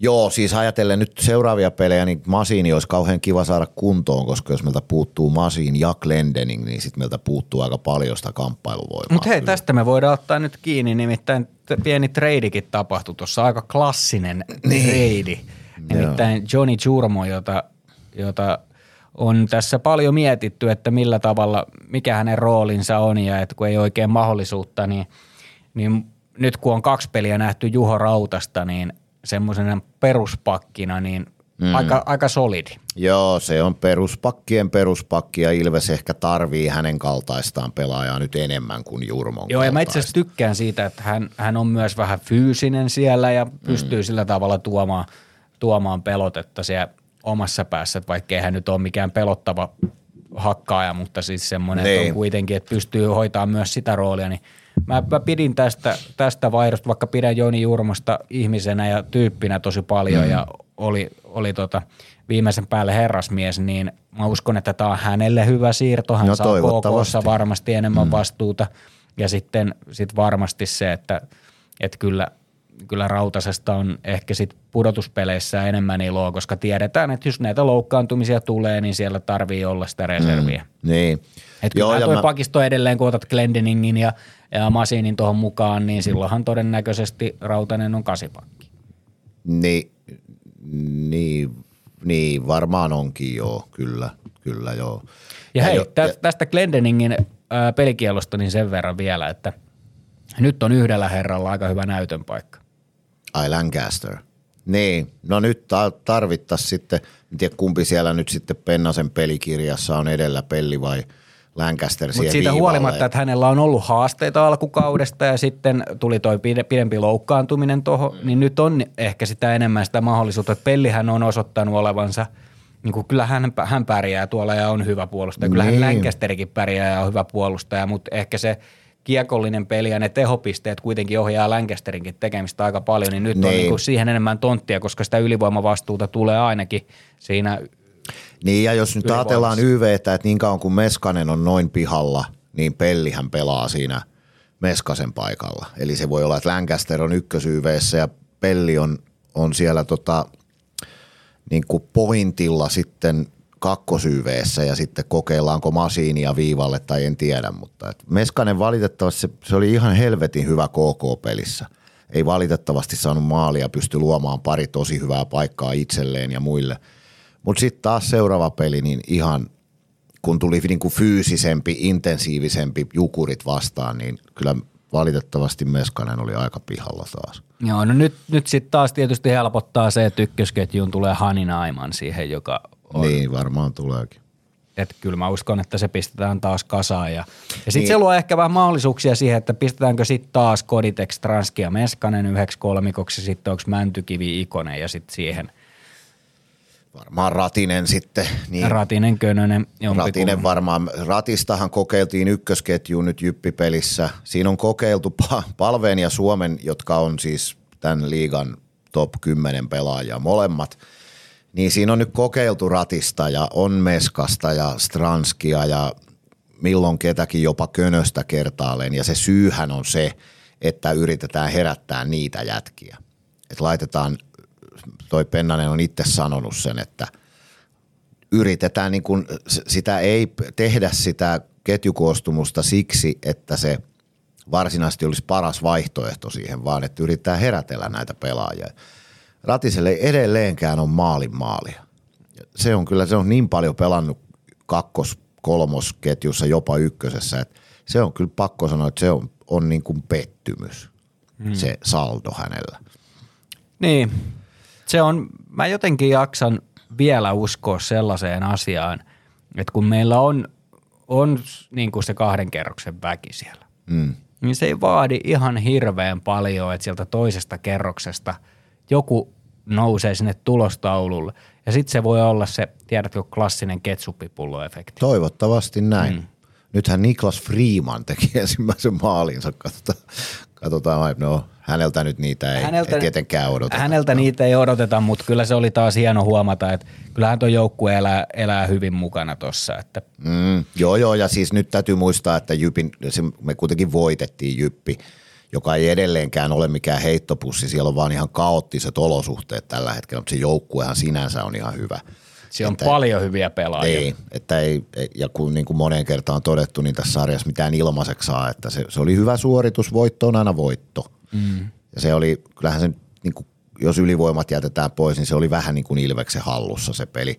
Joo, siis ajatellen nyt seuraavia pelejä, niin Masiini olisi kauhean kiva saada kuntoon, koska jos meiltä puuttuu Masiin ja Glendening, niin sitten meiltä puuttuu aika paljon sitä kamppailuvoimaa. Mutta hei, kyllä. tästä me voidaan ottaa nyt kiinni, nimittäin pieni treidikin tapahtui tuossa, aika klassinen niin. treidi. Nimittäin Johnny Jurmo, jota, jota on tässä paljon mietitty, että millä tavalla, mikä hänen roolinsa on ja että kun ei oikein mahdollisuutta, niin, niin nyt kun on kaksi peliä nähty Juho Rautasta, niin semmoisena peruspakkina, niin mm. aika, aika solidi. Joo, se on peruspakkien peruspakki ja Ilves ehkä tarvii hänen kaltaistaan pelaajaa nyt enemmän kuin Jurmon Joo, ja mä itse kaltaista. asiassa tykkään siitä, että hän, hän on myös vähän fyysinen siellä ja pystyy mm. sillä tavalla tuomaan, tuomaan pelotetta siellä omassa päässä, että vaikkei hän nyt ole mikään pelottava hakkaaja, mutta siis semmoinen, niin. että Niin. on kuitenkin, että pystyy hoitamaan myös sitä roolia, niin mä, mä pidin tästä, tästä vaihdosta, vaikka pidän Joni Jurmasta ihmisenä ja tyyppinä tosi paljon mm. ja oli, oli tota viimeisen päälle herrasmies, niin mä uskon, että tämä on hänelle hyvä siirto. Hän No saa. KKssa varmasti enemmän mm. vastuuta Ja sitten sit varmasti se, että, että kyllä, kyllä Rautasesta on ehkä sit pudotuspeleissä enemmän iloa, koska tiedetään, että jos näitä loukkaantumisia tulee, niin siellä tarvii olla sitä reserviä. Mm, niin. Että kyllä tuo mä... pakisto edelleen, kun otat Glendeningin ja, ja Masinin tuohon mukaan, niin silloinhan todennäköisesti Rautanen on kasipakki. Niin, niin, niin varmaan onkin joo, kyllä, kyllä joo. Ja, ja hei, jo, tä, tästä Glendeningin ää, pelikielosta niin sen verran vielä, että nyt on yhdellä herralla aika hyvä näytön paikka. Ai Lancaster. Niin, no nyt tarvittaisiin sitten, en tiedä kumpi siellä nyt sitten Pennasen pelikirjassa on edellä Pelli vai Lancaster Mutta siitä viivalle. huolimatta, että hänellä on ollut haasteita alkukaudesta ja sitten tuli toi pidempi loukkaantuminen tuohon, mm. niin nyt on ehkä sitä enemmän sitä mahdollisuutta, että Pellihän on osoittanut olevansa – niin kuin kyllä hän, hän pärjää tuolla ja on hyvä puolustaja. Kyllä niin. Lancasterikin pärjää ja on hyvä puolustaja, mutta ehkä se kiekollinen peli ja ne tehopisteet kuitenkin ohjaa Lancasterinkin tekemistä aika paljon, niin nyt niin. on niin kuin siihen enemmän tonttia, koska sitä ylivoimavastuuta tulee ainakin siinä Niin ja jos nyt ajatellaan YVtä, että niin kauan kuin Meskanen on noin pihalla, niin Pellihän pelaa siinä Meskasen paikalla. Eli se voi olla, että Lancaster on ykkös ja Pelli on, on siellä tota, niin kuin pointilla sitten kakkosyyveessä ja sitten kokeillaanko masiinia viivalle tai en tiedä, mutta et Meskanen valitettavasti se, se oli ihan helvetin hyvä KK-pelissä. Ei valitettavasti saanut maalia, pysty luomaan pari tosi hyvää paikkaa itselleen ja muille. Mutta sitten taas seuraava peli, niin ihan kun tuli niin kuin fyysisempi, intensiivisempi jukurit vastaan, niin kyllä valitettavasti Meskanen oli aika pihalla taas. Joo, no nyt, nyt sitten taas tietysti helpottaa se, että ykkösketjuun tulee Hanin Aiman siihen, joka on. Niin, varmaan tuleekin. Että kyllä mä uskon, että se pistetään taas kasaan. Ja, ja sitten niin. se luo ehkä vähän mahdollisuuksia siihen, että pistetäänkö sitten taas Koditex, Transki ja Meskanen yhdeksi kolmikoksi, sitten onko Mäntykivi, Ikonen ja sitten siihen – Varmaan Ratinen sitten. Niin Ratinen, Könönen. Ratinen varmaan. Ratistahan kokeiltiin ykkösketjuun nyt Jyppipelissä. Siinä on kokeiltu Palveen ja Suomen, jotka on siis tämän liigan top 10 pelaajia molemmat. Niin siinä on nyt kokeiltu Ratista ja on Meskasta ja Stranskia ja milloin ketäkin jopa Könöstä kertaalleen. Ja se syyhän on se, että yritetään herättää niitä jätkiä. Että laitetaan toi Pennanen on itse sanonut sen, että yritetään niin kuin, sitä ei tehdä sitä ketjukoostumusta siksi, että se varsinaisesti olisi paras vaihtoehto siihen, vaan että yrittää herätellä näitä pelaajia. Ratiselle ei edelleenkään ole maalin maalia. Se on kyllä, se on niin paljon pelannut kakkos, kolmosketjussa, jopa ykkösessä, että se on kyllä pakko sanoa, että se on, on niin kuin pettymys, hmm. se saldo hänellä. Niin, se on, mä jotenkin jaksan vielä uskoa sellaiseen asiaan, että kun meillä on, on niin kuin se kahden kerroksen väki siellä, mm. niin se ei vaadi ihan hirveän paljon, että sieltä toisesta kerroksesta joku nousee sinne tulostaululle. Ja sitten se voi olla se, tiedätkö, klassinen ketsuppipulloefekti. Toivottavasti näin. Mm. Nythän Niklas Freeman teki ensimmäisen maalinsa, katsotaan, katsotaan no häneltä nyt niitä ei, häneltä, ei tietenkään odoteta. Häneltä no. niitä ei odoteta, mutta kyllä se oli taas hieno huomata, että kyllähän tuo joukkue elää, elää hyvin mukana tuossa. Että. Mm, joo, joo, ja siis nyt täytyy muistaa, että Jypin, me kuitenkin voitettiin Jyppi, joka ei edelleenkään ole mikään heittopussi. Siellä on vaan ihan kaoottiset olosuhteet tällä hetkellä, mutta se joukkuehan sinänsä on ihan hyvä. Siellä on että, paljon hyviä pelaajia. Ei, että ei, ja kun niin kuin moneen kertaan on todettu, niin tässä sarjassa mitään ilmaiseksi saa, että se, se oli hyvä suoritus, voitto on aina voitto. Mm. Ja se oli, kyllähän se, niin kuin, jos ylivoimat jätetään pois, niin se oli vähän niin kuin Ilveksen hallussa se peli.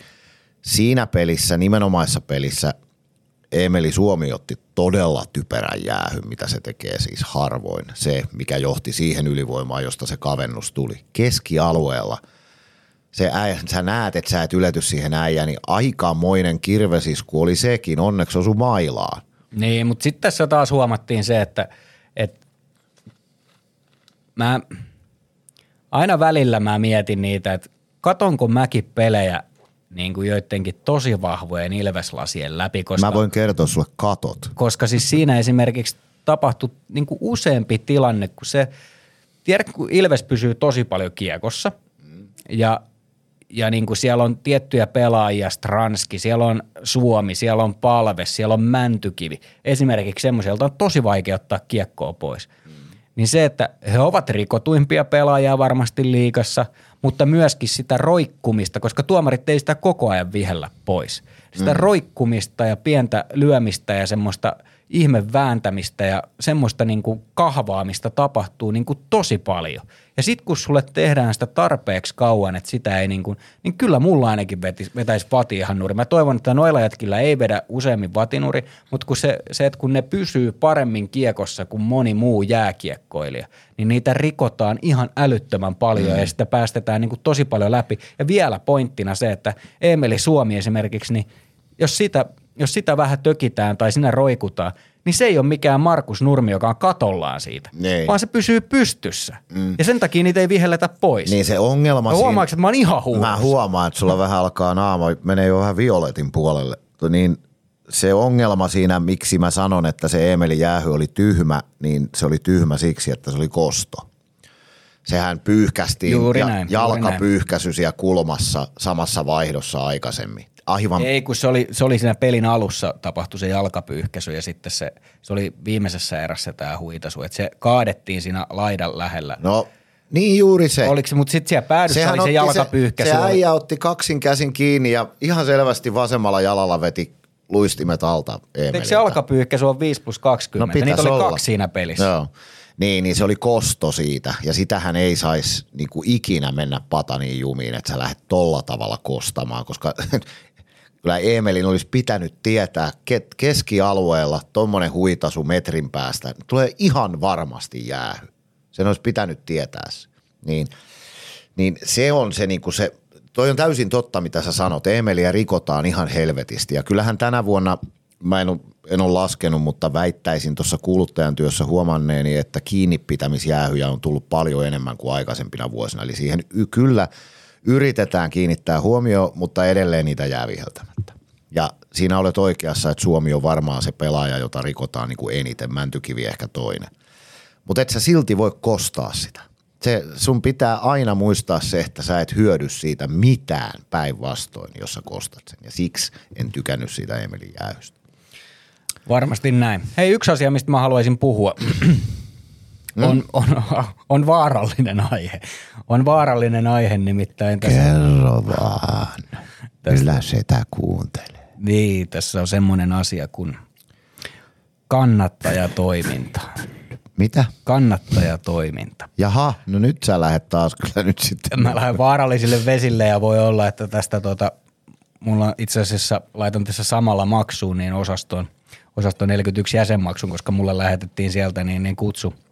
Siinä pelissä, nimenomaisessa pelissä, Emeli Suomi otti todella typerän jäähyn, mitä se tekee siis harvoin. Se, mikä johti siihen ylivoimaan, josta se kavennus tuli. Keskialueella – se äijä, sä näet, että sä et ylety siihen äijään, niin aikamoinen kirvesisku oli sekin, onneksi osu mailaan. Niin, mutta sitten tässä taas huomattiin se, että, että mä aina välillä mä mietin niitä, että katonko mäkin pelejä niin kuin joidenkin tosi vahvojen ilveslasien läpi. Koska, mä voin kertoa sulle katot. Koska siis siinä esimerkiksi tapahtui niin kuin useampi tilanne, kun se, tiedät, kun Ilves pysyy tosi paljon kiekossa ja ja niin kuin siellä on tiettyjä pelaajia, Stranski, siellä on Suomi, siellä on Palve, siellä on Mäntykivi. Esimerkiksi semmoiselta on tosi vaikea ottaa kiekkoa pois. Niin se, että he ovat rikotuimpia pelaajia varmasti liikassa, mutta myöskin sitä roikkumista, koska tuomarit ei sitä koko ajan vihellä pois. Sitä mm. roikkumista ja pientä lyömistä ja semmoista – ihme vääntämistä ja semmoista niin kuin kahvaamista tapahtuu niin kuin tosi paljon. Ja sitten kun sulle tehdään sitä tarpeeksi kauan, että sitä ei niin kuin, niin kyllä mulla ainakin vetis, vetäisi vati ihan nuri. Mä toivon, että noilla jätkillä ei vedä useammin vatinuri, mutta kun se, se, että kun ne pysyy paremmin kiekossa kuin moni muu jääkiekkoilija, niin niitä rikotaan ihan älyttömän paljon mm. ja sitä päästetään niin kuin tosi paljon läpi. Ja vielä pointtina se, että Emeli Suomi esimerkiksi, niin jos sitä jos sitä vähän tökitään tai sinä roikutaan, niin se ei ole mikään Markus Nurmi, joka on katollaan siitä, niin. vaan se pysyy pystyssä. Mm. Ja sen takia niitä ei vihelletä pois. Niin se ongelma... Mä huomaanko, että mä oon ihan huumossa? Mä huomaan, että sulla vähän alkaa naama, menee jo vähän violetin puolelle. Niin se ongelma siinä, miksi mä sanon, että se Emeli Jäähy oli tyhmä, niin se oli tyhmä siksi, että se oli kosto. Sehän pyyhkästiin juuri ja jalka pyyhkäsy siellä kulmassa samassa vaihdossa aikaisemmin aivan... Ei, kun se oli, se oli siinä pelin alussa tapahtui se jalkapyyhkäisy ja sitten se, se oli viimeisessä erässä tämä huitasu, että se kaadettiin siinä laidan lähellä. No niin juuri se. Oliko se, mutta sitten siellä päädyssä Sehän oli se jalkapyyhkäisy. Se, se äijä otti kaksin käsin kiinni ja ihan selvästi vasemmalla jalalla veti luistimet alta. Eikö se jalkapyyhkäisy on 5 plus 20? No Niitä oli olla. kaksi siinä pelissä. Joo. Niin, niin se oli kosto siitä ja sitähän ei saisi niinku ikinä mennä pataniin jumiin, että sä lähdet tolla tavalla kostamaan, koska kyllä Emelin olisi pitänyt tietää keskialueella tuommoinen huitasu metrin päästä. Tulee ihan varmasti jäähy. Sen olisi pitänyt tietää. Niin, niin se on se, niin kuin se, toi on täysin totta, mitä sä sanot. Emeliä rikotaan ihan helvetisti. Ja kyllähän tänä vuonna, mä en ole, en ole laskenut, mutta väittäisin tuossa kuuluttajan työssä huomanneeni, että kiinnipitämisjäähyjä on tullut paljon enemmän kuin aikaisempina vuosina. Eli siihen kyllä – yritetään kiinnittää huomio, mutta edelleen niitä jää viheltämättä. Ja siinä olet oikeassa, että Suomi on varmaan se pelaaja, jota rikotaan niin kuin eniten, Mäntykivi ehkä toinen. Mutta et sä silti voi kostaa sitä. Se, sun pitää aina muistaa se, että sä et hyödy siitä mitään päinvastoin, jos sä kostat sen. Ja siksi en tykännyt siitä Emelin jäähystä. Varmasti näin. Hei, yksi asia, mistä mä haluaisin puhua. Mm. on, on, on vaarallinen aihe. On vaarallinen aihe nimittäin. Tässä, Kerro vaan. Tästä, Kyllä sitä kuuntelee. Niin, tässä on semmoinen asia kuin kannattajatoiminta. Mitä? Kannattajatoiminta. Jaha, no nyt sä lähdet taas kyllä nyt sitten. Mä lähden vaarallisille vesille ja voi olla, että tästä tota, mulla itse asiassa laitan tässä samalla maksuun niin osaston, osasto 41 jäsenmaksun, koska mulle lähetettiin sieltä niin, niin kutsu –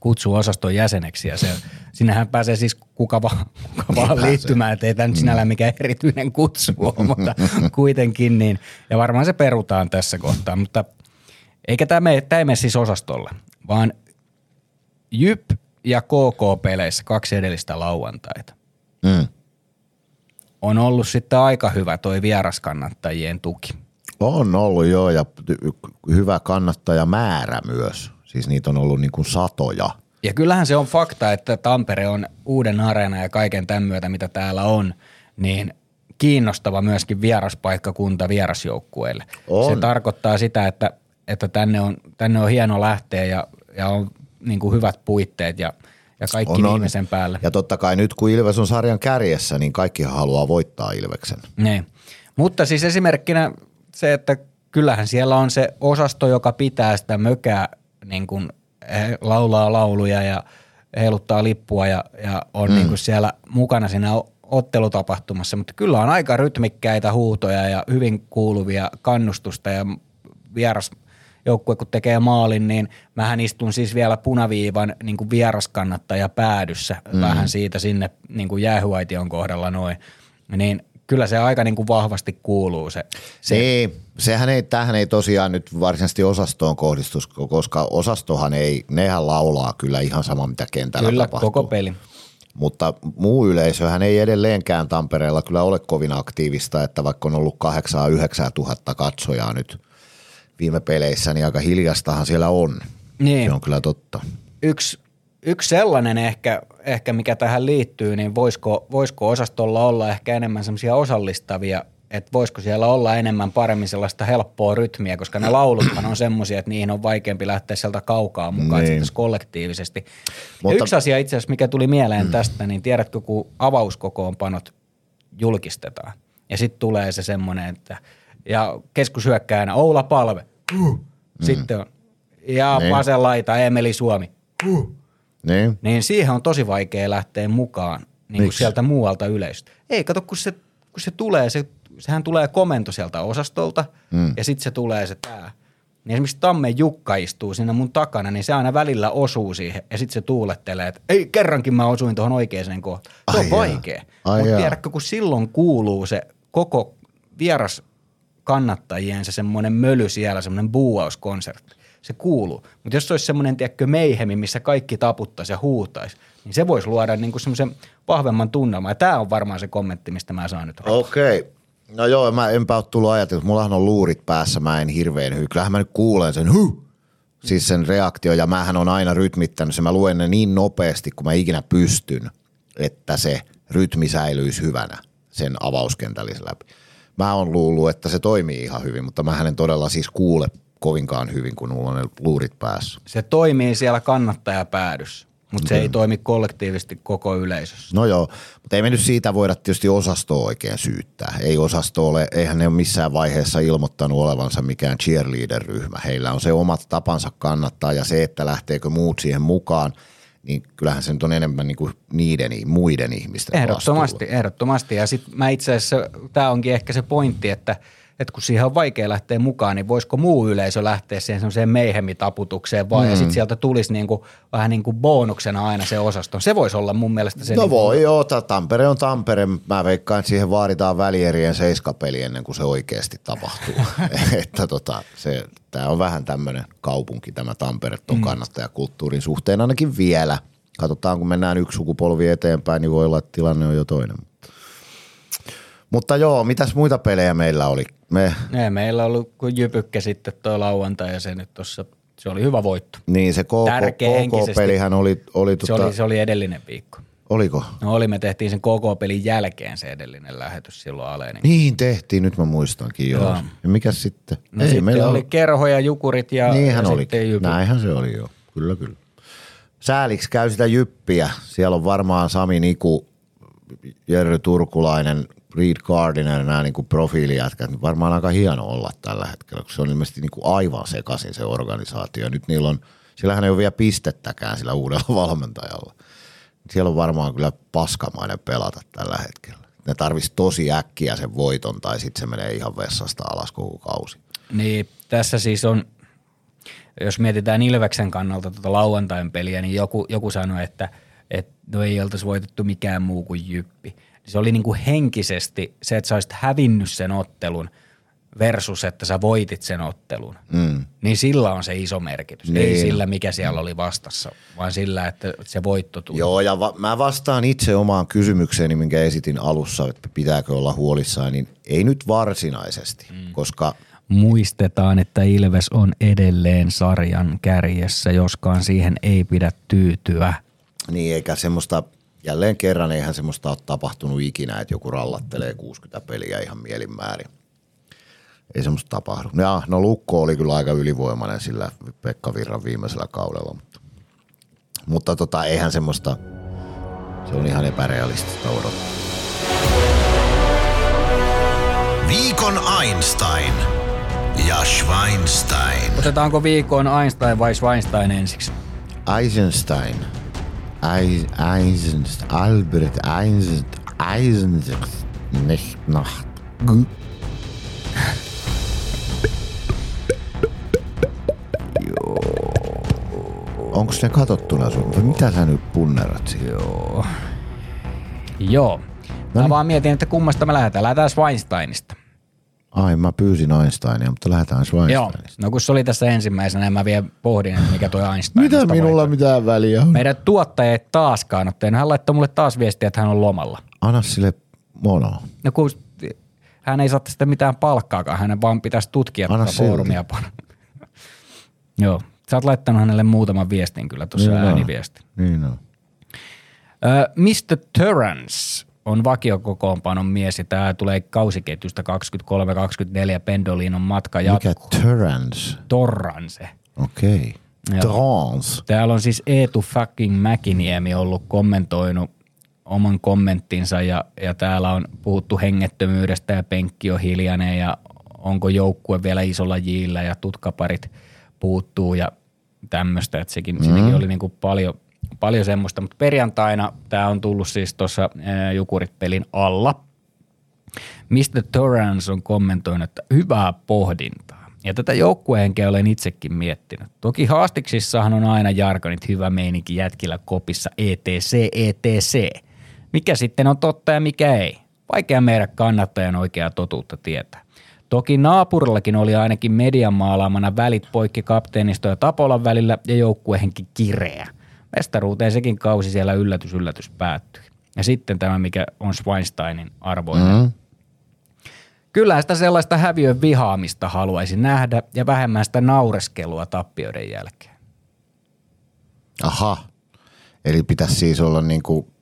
kutsuu osaston jäseneksi ja se, sinnehän pääsee siis kuka, va, kuka vaan niin liittymään, että ei tämä nyt sinällään mikään erityinen kutsu ole, mutta kuitenkin niin. Ja varmaan se perutaan tässä kohtaa, mutta eikä tämä mene, tämä ei mene siis osastolle, vaan JYP ja KK-peleissä kaksi edellistä lauantaita. Mm. On ollut sitten aika hyvä toi vieraskannattajien tuki. On ollut joo ja hyvä kannattajamäärä myös. Siis niitä on ollut niin kuin satoja. Ja kyllähän se on fakta, että Tampere on uuden areena ja kaiken tämän myötä, mitä täällä on, niin kiinnostava myöskin vieraspaikkakunta vierasjoukkueille. On. Se tarkoittaa sitä, että, että tänne, on, tänne on hieno lähteä ja, ja on niin kuin hyvät puitteet ja, ja kaikki on, viimeisen päälle. Ja totta kai nyt kun Ilves on sarjan kärjessä, niin kaikki haluaa voittaa Ilveksen. Niin. Mutta siis esimerkkinä se, että kyllähän siellä on se osasto, joka pitää sitä mökää niin kuin laulaa lauluja ja heiluttaa lippua ja, ja on mm. niin kuin siellä mukana siinä ottelutapahtumassa, mutta kyllä on aika rytmikkäitä huutoja ja hyvin kuuluvia kannustusta ja vieras joukkue kun tekee maalin, niin mähän istun siis vielä punaviivan niin kuin vieraskannattaja päädyssä mm. vähän siitä sinne niin kuin jäähyaition kohdalla noin. Niin kyllä se aika niin kuin vahvasti kuuluu se. se. Niin, sehän ei, tähän ei tosiaan nyt varsinaisesti osastoon kohdistus, koska osastohan ei, nehän laulaa kyllä ihan sama mitä kentällä kyllä, tapahtuu. koko peli. Mutta muu yleisöhän ei edelleenkään Tampereella kyllä ole kovin aktiivista, että vaikka on ollut 8-9 tuhatta katsojaa nyt viime peleissä, niin aika hiljastahan siellä on. Niin. Se on kyllä totta. Yksi, yksi sellainen ehkä – ehkä mikä tähän liittyy, niin voisiko, voisiko osastolla olla ehkä enemmän semmoisia osallistavia, että voisiko siellä olla enemmän paremmin sellaista helppoa rytmiä, koska ne lauluthan on semmoisia, että niihin on vaikeampi lähteä sieltä kaukaa mukaan Niin. kollektiivisesti. Mutta, ja yksi asia itse asiassa, mikä tuli mieleen mm. tästä, niin tiedätkö, kun avauskokoonpanot julkistetaan ja sitten tulee se semmoinen, että ja keskushyökkäjänä Oula Palve, huh. sitten on ja Niin. vasen laita Emeli Suomi, Niin. niin siihen on tosi vaikea lähteä mukaan niin kuin sieltä muualta yleisöstä. Ei, kato, kun se, kun se tulee, se, sehän tulee komento sieltä osastolta mm. ja sitten se tulee se tää. Niin esimerkiksi Tammen Jukka istuu siinä mun takana, niin se aina välillä osuu siihen ja sitten se tuulettelee, että ei kerrankin mä osuin tuohon oikeaan kohtaan. Se Ai on jaa. vaikea. Ai Mutta tiedätkö, kun silloin kuuluu se koko vieras kannattajien se semmoinen möly siellä, semmoinen buuauskonsertti. Se kuuluu. Mutta jos se olisi semmoinen, tiedätkö, meihemi, missä kaikki taputtaisi ja huutaisi, niin se voisi luoda niinku semmoisen vahvemman tunnelman. Ja tämä on varmaan se kommentti, mistä mä saan nyt. Okei. Okay. No joo, mä enpä ole tullut ajatellut. Mullahan on luurit päässä, mä en hirveän hyy. Kyllähän mä nyt kuulen sen huh! Siis sen reaktio ja mähän on aina rytmittänyt sen. Mä luen ne niin nopeasti, kun mä ikinä pystyn, että se rytmi säilyisi hyvänä sen avauskentällisen läpi. Mä oon luullut, että se toimii ihan hyvin, mutta mä en todella siis kuule kovinkaan hyvin, kun mulla on ne luurit päässä. Se toimii siellä kannattajapäädyssä, mutta se ei toimi kollektiivisesti koko yleisössä. No joo, mutta ei me nyt siitä voida tietysti osastoa oikein syyttää. Ei osasto ole, eihän ne ole missään vaiheessa ilmoittanut olevansa mikään cheerleader-ryhmä. Heillä on se omat tapansa kannattaa ja se, että lähteekö muut siihen mukaan, niin kyllähän se nyt on enemmän niin kuin niiden, muiden ihmisten Ehdottomasti, vastuulla. ehdottomasti. Ja sitten mä itse asiassa, tämä onkin ehkä se pointti, että, että kun siihen on vaikea lähteä mukaan, niin voisiko muu yleisö lähteä siihen semmoiseen meihemitaputukseen vaan, mm. ja sitten sieltä tulisi niinku, vähän niin kuin bonuksena aina se osasto. Se voisi olla mun mielestä se. No niinku, voi joo, ta- Tampere on Tampere. Mä veikkaan, että siihen vaaditaan välierien seiskapeli ennen kuin se oikeasti tapahtuu. että tota, se, tää on vähän tämmöinen kaupunki tämä Tampere ton mm. kannattajakulttuurin suhteen ainakin vielä. Katsotaan, kun mennään yksi sukupolvi eteenpäin, niin voi olla, että tilanne on jo toinen. Mutta joo, mitäs muita pelejä meillä oli? Me, Ei, meillä on ollut kuin jypykkä sitten tuo lauantai ja se nyt tossa, se oli hyvä voitto. niin se. KK-pelihän oli, oli, Se, tota, oli, se oli edellinen viikko. oliko? No oli, me tehtiin sen KK-pelin jälkeen se edellinen lähetys silloin Alenin. Niin tehtiin, nyt mä muistankin joo. Joo. Ja mikä sitten? No sitten meillä oli ollut- kerho ja jukurit ja, Niinhän ja oli. sitten jypy. Näinhän se oli joo. Kyllä, kyllä. Sääliksi käy sitä jyppiä. Siellä on varmaan Sami Niku, Jerry Turkulainen, Reed Gardiner, nämä niin profiilijätkät. Niin Varmaan aika hieno olla tällä hetkellä, kun se on ilmeisesti niin kuin aivan sekaisin se organisaatio. Nyt niillä on, sillähän ei ole vielä pistettäkään sillä uudella valmentajalla. Siellä on varmaan kyllä paskamainen pelata tällä hetkellä. Ne tarvisi tosi äkkiä sen voiton tai sitten se menee ihan vessasta alas koko kausi. Niin, tässä siis on, jos mietitään Ilveksen kannalta tuota lauantain peliä, niin joku, joku sanoi, että, että no ei oltaisi voitettu mikään muu kuin jyppi. Se oli niin kuin henkisesti se, että sä olisit hävinnyt sen ottelun versus, että sä voitit sen ottelun. Mm. Niin sillä on se iso merkitys. Niin. Ei sillä, mikä siellä oli vastassa, vaan sillä, että se voitto tuli. Joo, ja va- mä vastaan itse omaan kysymykseeni, minkä esitin alussa, että pitääkö olla huolissaan, niin ei nyt varsinaisesti, mm. koska Muistetaan, että Ilves on edelleen sarjan kärjessä, joskaan siihen ei pidä tyytyä. niin eikä semmoista, jälleen kerran eihän semmoista ole tapahtunut ikinä, että joku rallattelee 60 peliä ihan mielinmäärin. Ei semmoista tapahdu. Ja, no Lukko oli kyllä aika ylivoimainen sillä Pekka Virran viimeisellä kaudella, mutta, mutta tota, eihän semmoista, se on ihan epärealistista odottaa. Viikon Einstein ja Schweinstein. Otetaanko viikon Einstein vai Schweinstein ensiksi? Eisenstein. Eis, Eisenstein. Albert Eisenstein. Eisenstein. Nicht Nacht. Onko ne katsottuna sun? Vai Mitä sä nyt punnerat siihen? Joo. Joo. Mä vaan mietin, että kummasta me lähdetään. Lähdetään Schweinsteinista. Ai, mä pyysin Einsteinia, mutta lähdetään Joo. Schweinsteinista. No kun se oli tässä ensimmäisenä, niin mä vielä pohdin, että mikä toi Einstein. Mitä minulla mitään väliä on? Meidän tuottaja ei taaskaan ole tehnyt. Hän laittoi mulle taas viestiä, että hän on lomalla. Anna sille mono. No kun hän ei saa tästä mitään palkkaakaan, hänen vaan pitäisi tutkia Anna tätä foorumia. Joo. Sä oot laittanut hänelle muutaman viestin kyllä tuossa Niin ääniviesti. Niin on. Mr. Terrence on vakiokokoonpanon mies ja tämä tulee kausiketjusta 23-24 Pendolinon matka Mikä jatkuu. Terrence? Torranse. Okei. Okay. Trans. Täällä on siis Eetu fucking Mäkiniemi ollut kommentoinut oman kommenttinsa ja, ja täällä on puhuttu hengettömyydestä ja penkki on hiljainen ja onko joukkue vielä isolla jillä ja tutkaparit puuttuu ja tämmöistä, että sekin, mm. oli niinku paljon, paljon semmoista, mutta perjantaina tämä on tullut siis tuossa Jukurit-pelin alla. Mr. Torrance on kommentoinut, että hyvää pohdintaa. Ja tätä joukkuehenkeä olen itsekin miettinyt. Toki haastiksissahan on aina jargonit hyvä meininki jätkillä kopissa ETC, ETC. Mikä sitten on totta ja mikä ei? Vaikea meidän kannattajan oikeaa totuutta tietää. Toki naapurillakin oli ainakin median maalaamana välit poikki kapteenisto ja Tapolan välillä ja joukkuehenki kireä. Mestaruuteen sekin kausi siellä yllätys yllätys päättyi. Ja sitten tämä, mikä on Schweinsteinin arvoinen. Mm. Kyllä sitä sellaista häviön vihaamista haluaisi nähdä ja vähemmän sitä naureskelua tappioiden jälkeen. Aha. Eli pitäisi siis olla niinku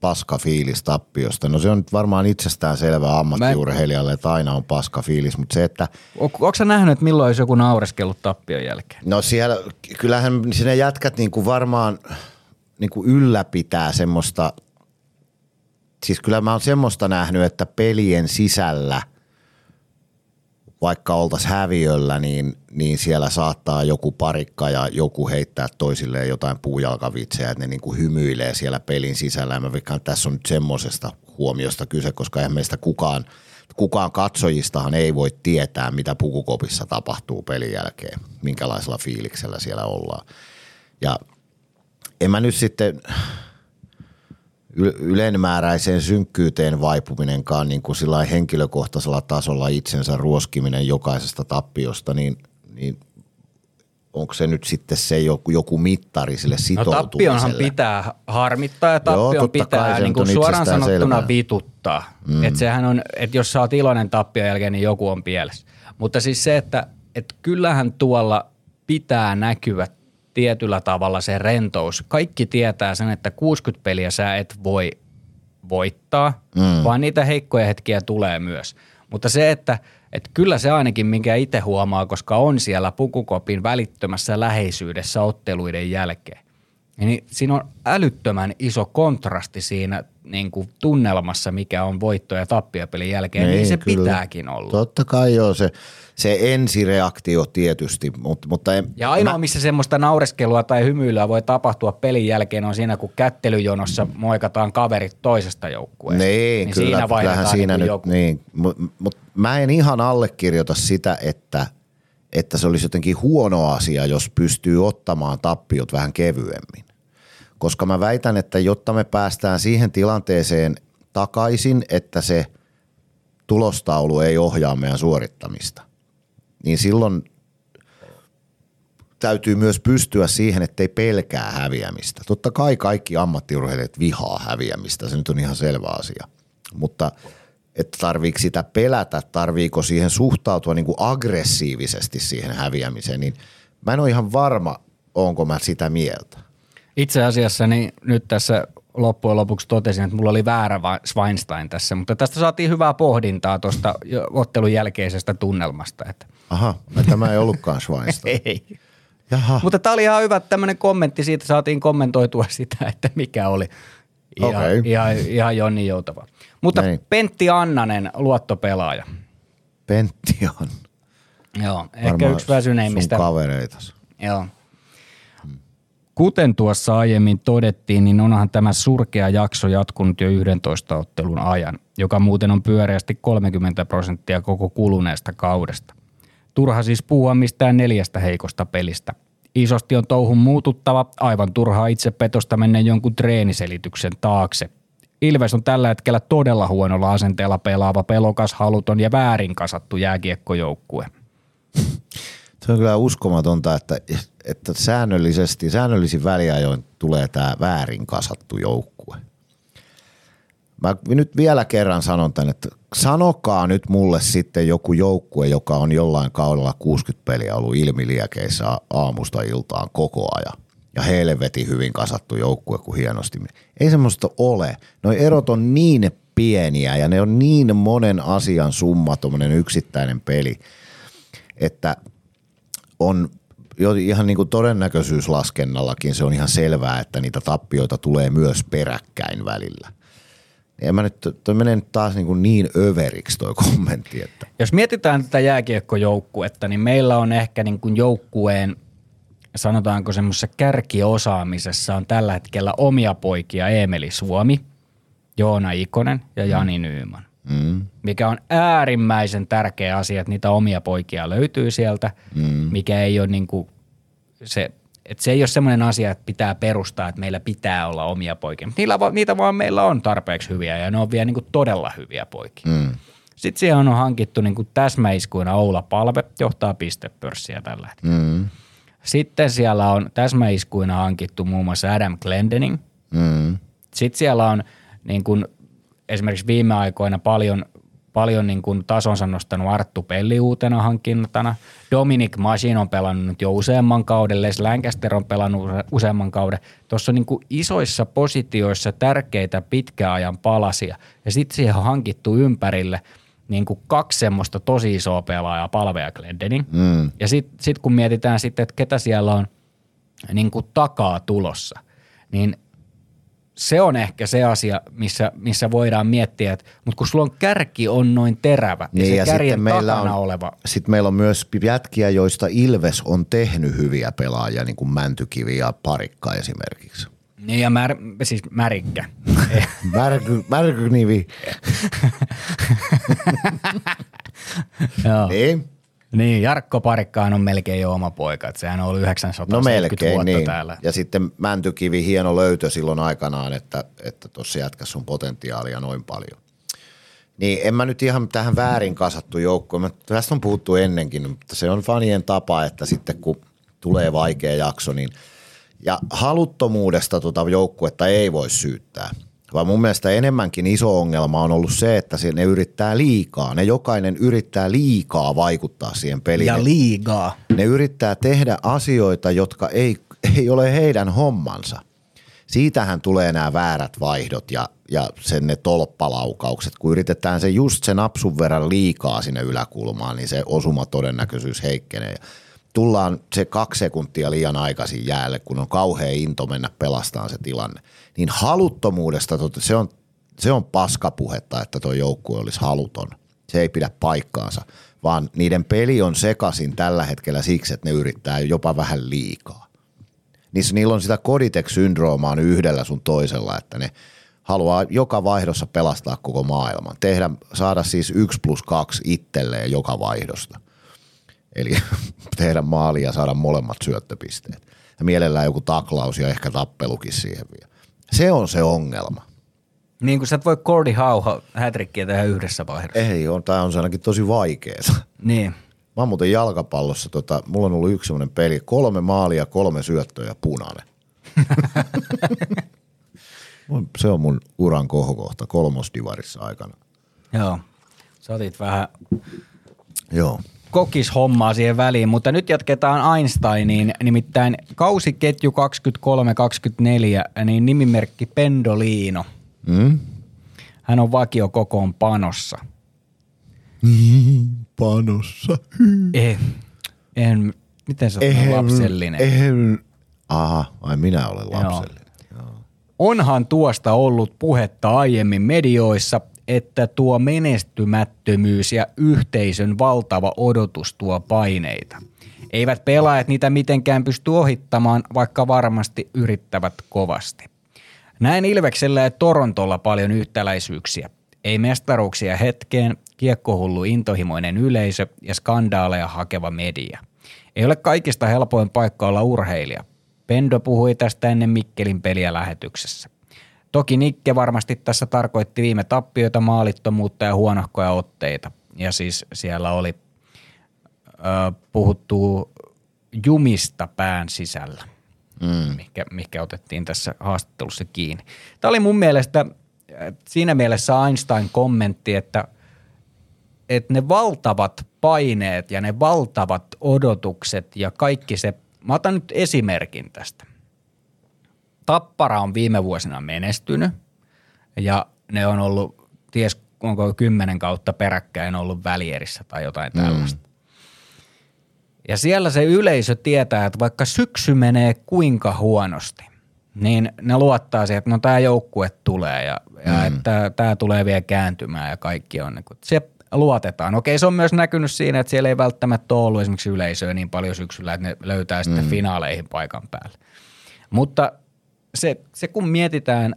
paska fiilis tappiosta. No se on nyt varmaan itsestään selvä ammattiurheilijalle, että aina on paska fiilis, mutta se, että... O- Onko sä nähnyt, että milloin olisi joku naureskellut tappion jälkeen? No siellä, kyllähän sinne jätkät niinku varmaan niinku ylläpitää semmoista, siis kyllä mä oon semmoista nähnyt, että pelien sisällä – vaikka oltaisiin häviöllä, niin, niin siellä saattaa joku parikka ja joku heittää toisilleen jotain puujalkavitsejä, että ne niin kuin hymyilee siellä pelin sisällä. Ja mä veikkaan, tässä on nyt semmoisesta huomiosta kyse, koska eihän meistä kukaan, kukaan katsojistahan ei voi tietää, mitä pukukopissa tapahtuu pelin jälkeen, minkälaisella fiiliksellä siellä ollaan. Ja en mä nyt sitten, ylenmääräiseen synkkyyteen vaipuminenkaan niin kuin sillä henkilökohtaisella tasolla itsensä ruoskiminen jokaisesta tappiosta, niin, niin onko se nyt sitten se joku, joku mittari sille No sitoutumiselle? tappionhan pitää harmittaa ja Joo, tappion kai pitää se niin kuin suoraan sanottuna selvää. vituttaa. Mm. Että sehän on, että jos sä oot iloinen tappion jälkeen, niin joku on pielessä. Mutta siis se, että, että kyllähän tuolla pitää näkyä tietyllä tavalla se rentous. Kaikki tietää sen, että 60 peliä sä et voi voittaa, mm. vaan niitä heikkoja hetkiä tulee myös. Mutta se, että, että kyllä se ainakin, minkä itse huomaa, koska on siellä pukukopin välittömässä läheisyydessä otteluiden jälkeen, niin siinä on älyttömän iso kontrasti siinä niin kuin tunnelmassa, mikä on voitto- ja tappiopelin jälkeen, niin, niin se kyllä. pitääkin olla. Totta kai joo, se, se ensireaktio tietysti, mutta, mutta en, Ja ainoa, missä semmoista naureskelua tai hymyilyä voi tapahtua pelin jälkeen on siinä, kun kättelyjonossa moikataan kaverit toisesta joukkueesta. Niin, kyllä, siinä kyllähän siinä niin nyt, joku. niin, mutta mut mä en ihan allekirjoita sitä, että, että se olisi jotenkin huono asia, jos pystyy ottamaan tappiot vähän kevyemmin. Koska mä väitän, että jotta me päästään siihen tilanteeseen takaisin, että se tulostaulu ei ohjaa meidän suorittamista, niin silloin täytyy myös pystyä siihen, ettei pelkää häviämistä. Totta kai kaikki ammattiurheilijat vihaa häviämistä, se nyt on ihan selvä asia. Mutta että tarviiko sitä pelätä, tarviiko siihen suhtautua niin kuin aggressiivisesti siihen häviämiseen, niin mä en ole ihan varma, onko mä sitä mieltä. Itse asiassa niin nyt tässä loppujen lopuksi totesin, että mulla oli väärä Schweinstein tässä, mutta tästä saatiin hyvää pohdintaa tuosta ottelun jälkeisestä tunnelmasta. Että. Aha, no tämä ei ollutkaan Schweinstein. Ei. Jaha, Mutta tämä oli ihan hyvä tämmöinen kommentti, siitä saatiin kommentoitua sitä, että mikä oli ihan, Okei. ihan, ihan Jonni Joutava. Mutta Näin. Pentti Annanen, luottopelaaja. Pentti on Joo, ehkä varmaan yksi väsyneimmistä. sun kavereitas. Joo. Kuten tuossa aiemmin todettiin, niin onhan tämä surkea jakso jatkunut jo 11 ottelun ajan, joka muuten on pyöreästi 30 prosenttia koko kuluneesta kaudesta. Turha siis puhua mistään neljästä heikosta pelistä. Isosti on touhun muututtava, aivan turhaa itsepetosta mennä jonkun treeniselityksen taakse. Ilves on tällä hetkellä todella huonolla asenteella pelaava, pelokas, haluton ja väärin kasattu jääkiekkojoukkue. Se on kyllä uskomatonta, että, että säännöllisesti, säännöllisin väliajoin tulee tämä väärin kasattu joukkue. Mä nyt vielä kerran sanon tämän, että sanokaa nyt mulle sitten joku joukkue, joka on jollain kaudella 60 peliä ollut ilmiliekeissä aamusta iltaan koko ajan. ja helvetin hyvin kasattu joukkue kuin hienosti. Ei semmoista ole. Noi erot on niin pieniä ja ne on niin monen asian summa, tuommoinen yksittäinen peli, että on jo ihan niin kuin todennäköisyyslaskennallakin se on ihan selvää, että niitä tappioita tulee myös peräkkäin välillä. En mä nyt, toi menee nyt taas niin, kuin niin överiksi toi kommentti. Että. Jos mietitään tätä jääkiekkojoukkuetta, niin meillä on ehkä niin kuin joukkueen, sanotaanko semmoisessa kärkiosaamisessa on tällä hetkellä omia poikia Emeli Suomi, Joona Ikonen ja Jani mm. Nyyman. Mm. Mikä on äärimmäisen tärkeä asia, että niitä omia poikia löytyy sieltä, mm. mikä ei ole niin kuin se et se ei ole semmoinen asia, että pitää perustaa, että meillä pitää olla omia poikia. Niillä, niitä vaan meillä on tarpeeksi hyviä ja ne on vielä niin kuin todella hyviä poikia. Mm. Sitten siihen on hankittu niin kuin täsmäiskuina Oula Palve, johtaa pistepörssiä tällä hetkellä. Mm. Sitten siellä on täsmäiskuina hankittu muun muassa Adam Glendening. Mm. Sitten siellä on niin kuin esimerkiksi viime aikoina paljon paljon niin kuin tasonsa nostanut Arttu Pelli uutena hankintana. Dominic Masin on pelannut nyt jo useamman kauden, Les Lancaster on pelannut useamman kauden. Tuossa on niin kuin isoissa positioissa tärkeitä pitkäajan palasia ja sitten siihen on hankittu ympärille niin kuin kaksi semmoista tosi isoa pelaajaa, Palve ja Glendening. Mm. Ja sitten sit kun mietitään sitten, että ketä siellä on niin kuin takaa tulossa, niin – se on ehkä se asia, missä, missä voidaan miettiä, että, mutta kun sulla on kärki on noin terävä niin, ja se ja kärjen meillä on, oleva. Sitten meillä on myös jätkiä, joista Ilves on tehnyt hyviä pelaajia, niin kuin Mäntykivi ja Parikka esimerkiksi. Niin ja mär, siis Märikkä. Märky, märkynivi. Joo. Niin. Niin, Jarkko Parikkaan on melkein jo oma poika, että sehän on ollut 900 no melkein, vuotta niin. täällä. Ja sitten Mäntykivi, hieno löytö silloin aikanaan, että että tuossa jätkässä on potentiaalia noin paljon. Niin en mä nyt ihan tähän väärin kasattu joukkoon. Tästä on puhuttu ennenkin, mutta se on fanien tapa, että sitten kun tulee vaikea jakso, niin ja haluttomuudesta tuota joukkuetta ei voi syyttää – vaan mun mielestä enemmänkin iso ongelma on ollut se, että ne yrittää liikaa. Ne jokainen yrittää liikaa vaikuttaa siihen peliin. Ja liikaa. Ne yrittää tehdä asioita, jotka ei, ei ole heidän hommansa. Siitähän tulee nämä väärät vaihdot ja, ja sen ne tolppalaukaukset. Kun yritetään se just sen napsun verran liikaa sinne yläkulmaan, niin se osuma todennäköisyys heikkenee. Tullaan se kaksi sekuntia liian aikaisin jäälle, kun on kauhea into mennä pelastamaan se tilanne – niin haluttomuudesta, se on, se on paskapuhetta, että tuo joukkue olisi haluton. Se ei pidä paikkaansa, vaan niiden peli on sekasin tällä hetkellä siksi, että ne yrittää jopa vähän liikaa. Niissä niillä on sitä Koditek-syndroomaa yhdellä sun toisella, että ne haluaa joka vaihdossa pelastaa koko maailman. Tehdä, saada siis yksi plus kaksi itselleen joka vaihdosta. Eli tehdä maali ja saada molemmat syöttöpisteet. Ja mielellään joku taklaus ja ehkä tappelukin siihen vielä. Se on se ongelma. Niin kuin sä et voi Cordy Hauha hätrikkiä tehdä yhdessä vaiheessa. Ei on, tämä on se ainakin tosi vaikeaa. Niin. Mä oon muuten jalkapallossa, tota, mulla on ollut yksi semmoinen peli, kolme maalia, kolme syöttöä ja punainen. se on mun uran kohokohta kolmosdivarissa aikana. Joo, sä otit vähän Joo kokis hommaa siihen väliin, mutta nyt jatketaan Einsteiniin, nimittäin kausiketju 23-24, niin nimimerkki Pendolino. Mm? Hän on vakio kokoon panossa. panossa. Eh, en, miten se on lapsellinen? En, aha, ai minä olen lapsellinen. Joo. Onhan tuosta ollut puhetta aiemmin medioissa, että tuo menestymättömyys ja yhteisön valtava odotus tuo paineita. Eivät pelaajat niitä mitenkään pysty ohittamaan, vaikka varmasti yrittävät kovasti. Näin Ilveksellä ja Torontolla paljon yhtäläisyyksiä. Ei mestaruuksia hetkeen, kiekkohullu intohimoinen yleisö ja skandaaleja hakeva media. Ei ole kaikista helpoin paikka olla urheilija. Pendo puhui tästä ennen Mikkelin peliä lähetyksessä. Toki Nikke varmasti tässä tarkoitti viime tappioita, maalittomuutta ja huonohkoja otteita. Ja siis siellä oli ö, puhuttu jumista pään sisällä, mm. mikä, mikä otettiin tässä haastattelussa kiinni. Tämä oli mun mielestä siinä mielessä Einstein kommentti, että, että ne valtavat paineet ja ne valtavat odotukset ja kaikki se, mä otan nyt esimerkin tästä. Tappara on viime vuosina menestynyt ja ne on ollut, ties onko kymmenen kautta peräkkäin ollut välierissä tai jotain tällaista. Mm. Ja siellä se yleisö tietää, että vaikka syksy menee kuinka huonosti, niin ne luottaa siihen, että no tämä joukkue tulee ja, ja mm. että tämä tulee vielä kääntymään ja kaikki on. Niin kuin, se luotetaan. Okei, se on myös näkynyt siinä, että siellä ei välttämättä ole ollut esimerkiksi yleisöä niin paljon syksyllä, että ne löytää sitten mm. finaaleihin paikan päälle. Mutta se, se kun mietitään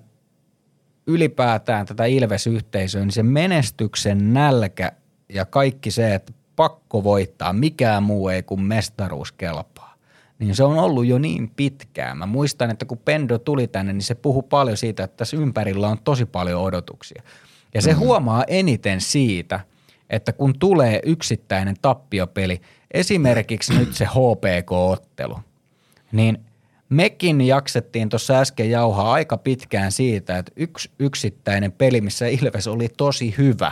ylipäätään tätä Ilves-yhteisöä, niin se menestyksen nälkä ja kaikki se, että pakko voittaa, mikään muu ei kuin mestaruus kelpaa. Niin se on ollut jo niin pitkään. Mä muistan, että kun Pendo tuli tänne, niin se puhui paljon siitä, että tässä ympärillä on tosi paljon odotuksia. Ja se mm-hmm. huomaa eniten siitä, että kun tulee yksittäinen tappiopeli, esimerkiksi nyt se HPK-ottelu, niin mekin jaksettiin tuossa äsken jauhaa aika pitkään siitä, että yksi yksittäinen peli, missä Ilves oli tosi hyvä,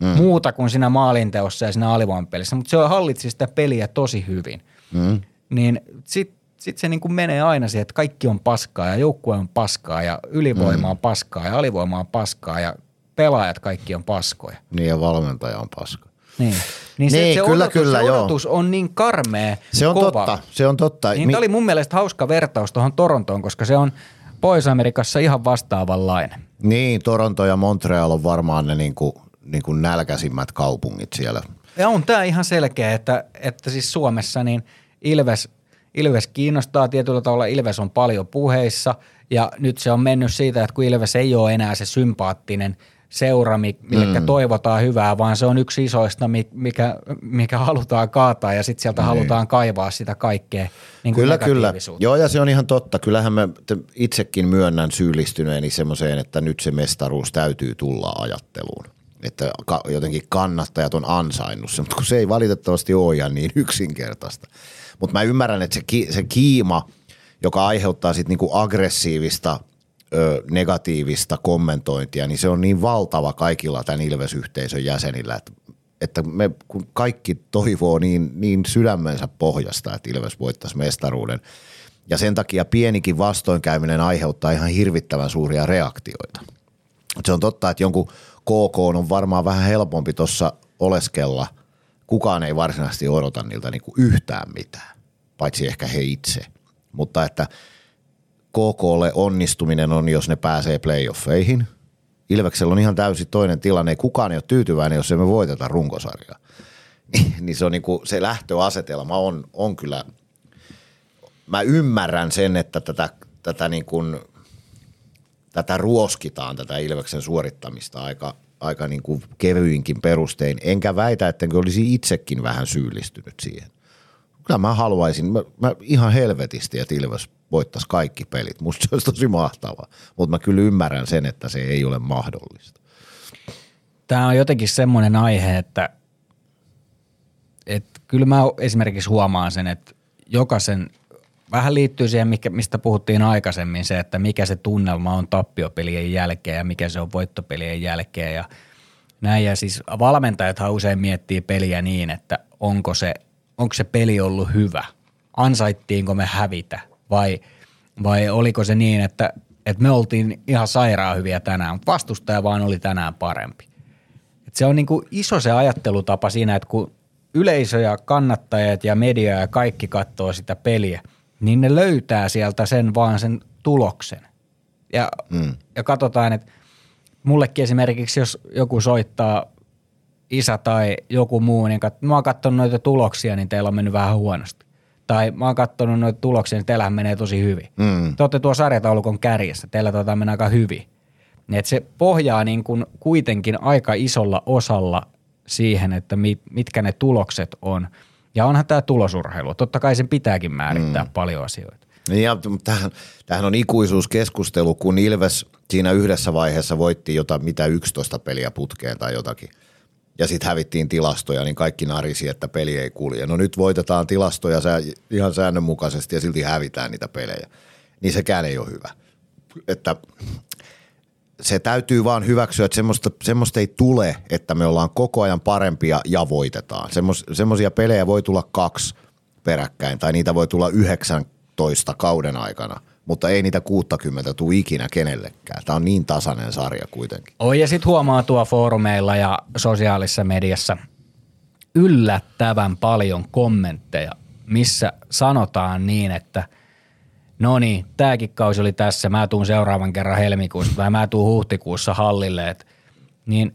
mm. muuta kuin siinä maalinteossa ja siinä alivoimapelissä, mutta se hallitsi sitä peliä tosi hyvin. Mm. Niin sitten sit se niin kuin menee aina siihen, että kaikki on paskaa ja joukkue on paskaa ja ylivoima on mm. paskaa ja alivoima on paskaa ja pelaajat kaikki on paskoja. Niin ja valmentaja on paska. Niin. Niin, se, niin se, kyllä, odotus, kyllä, se odotus joo. on niin karmea, Se on kova. totta, se on totta. Niin Mi- oli mun mielestä hauska vertaus tuohon Torontoon, koska se on Pohjois-Amerikassa ihan vastaavanlainen. Niin, Toronto ja Montreal on varmaan ne niin kuin, niin kuin nälkäisimmät kaupungit siellä. Ja on tämä ihan selkeä, että, että siis Suomessa niin Ilves, Ilves kiinnostaa tietyllä tavalla, Ilves on paljon puheissa ja nyt se on mennyt siitä, että kun Ilves ei ole enää se sympaattinen – seura, mille mm. toivotaan hyvää, vaan se on yksi isoista, mikä, mikä halutaan kaataa ja sitten sieltä niin. halutaan kaivaa sitä kaikkea niin Kyllä, kyllä. Joo ja se on ihan totta. Kyllähän mä itsekin myönnän syyllistyneeni semmoiseen, että nyt se mestaruus täytyy tulla ajatteluun. Että jotenkin kannattajat on ansainnut se, mutta kun se ei valitettavasti ole ihan niin yksinkertaista. Mutta mä ymmärrän, että se, ki, se kiima, joka aiheuttaa sitten niinku aggressiivista ö, negatiivista kommentointia, niin se on niin valtava kaikilla tämän Ilves-yhteisön jäsenillä, että, että me kun kaikki toivoo niin, niin sydämensä pohjasta, että Ilves voittaisi mestaruuden. Ja sen takia pienikin vastoinkäyminen aiheuttaa ihan hirvittävän suuria reaktioita. Se on totta, että jonkun KK on varmaan vähän helpompi tuossa oleskella. Kukaan ei varsinaisesti odota niiltä niin kuin yhtään mitään, paitsi ehkä he itse. Mutta että – KKlle onnistuminen on, jos ne pääsee playoffeihin. Ilveksellä on ihan täysin toinen tilanne. Kukaan ei ole tyytyväinen, jos emme voiteta runkosarjaa. niin se, on niin kuin, se lähtöasetelma on, on kyllä, mä ymmärrän sen, että tätä, tätä, niin kuin, tätä ruoskitaan, tätä Ilveksen suorittamista aika, aika niin kuin kevyinkin perustein. Enkä väitä, että olisi itsekin vähän syyllistynyt siihen. Kyllä mä haluaisin, mä, mä ihan helvetisti, että Ilves voittaisi kaikki pelit. Musta se olisi tosi mahtavaa, mutta mä kyllä ymmärrän sen, että se ei ole mahdollista. Tämä on jotenkin semmoinen aihe, että, että kyllä mä esimerkiksi huomaan sen, että jokaisen, vähän liittyy siihen, mistä puhuttiin aikaisemmin, se, että mikä se tunnelma on tappiopelien jälkeen ja mikä se on voittopelien jälkeen ja näin. Ja siis valmentajathan usein miettii peliä niin, että onko se, onko se peli ollut hyvä, ansaittiinko me hävitä, vai, vai oliko se niin, että, että me oltiin ihan sairaan hyviä tänään, mutta vastustaja vaan oli tänään parempi. Et se on niin kuin iso se ajattelutapa siinä, että kun yleisö ja kannattajat ja media ja kaikki katsoo sitä peliä, niin ne löytää sieltä sen vaan sen tuloksen. Ja, mm. ja katsotaan, että mullekin esimerkiksi, jos joku soittaa isä tai joku muu, niin kat, mä oon katsonut noita tuloksia, niin teillä on mennyt vähän huonosti tai mä oon katsonut noita tuloksia, niin teillähän menee tosi hyvin. Mm. Te olette tuo sarjataulukon kärjessä, teillä tota menee aika hyvin. Että se pohjaa niin kuin kuitenkin aika isolla osalla siihen, että mit, mitkä ne tulokset on. Ja onhan tämä tulosurheilu. Totta kai sen pitääkin määrittää mm. paljon asioita. Niin ja tämähän, tämähän on ikuisuuskeskustelu, kun Ilves siinä yhdessä vaiheessa voitti jotain mitä 11 peliä putkeen tai jotakin – ja sitten hävittiin tilastoja, niin kaikki narisi, että peli ei kulje. No nyt voitetaan tilastoja ihan säännönmukaisesti ja silti hävitään niitä pelejä. Niin sekään ei ole hyvä. Että se täytyy vaan hyväksyä, että semmoista, semmoista ei tule, että me ollaan koko ajan parempia ja voitetaan. Semmos, semmoisia pelejä voi tulla kaksi peräkkäin tai niitä voi tulla 19 kauden aikana, mutta ei niitä 60 tule ikinä kenellekään. Tämä on niin tasainen sarja kuitenkin. Oi ja sitten huomaa tuo foorumeilla ja sosiaalisessa mediassa yllättävän paljon kommentteja, missä sanotaan niin, että no niin, tämäkin kausi oli tässä, mä tuun seuraavan kerran helmikuussa tai mä tuun huhtikuussa hallille. Et, niin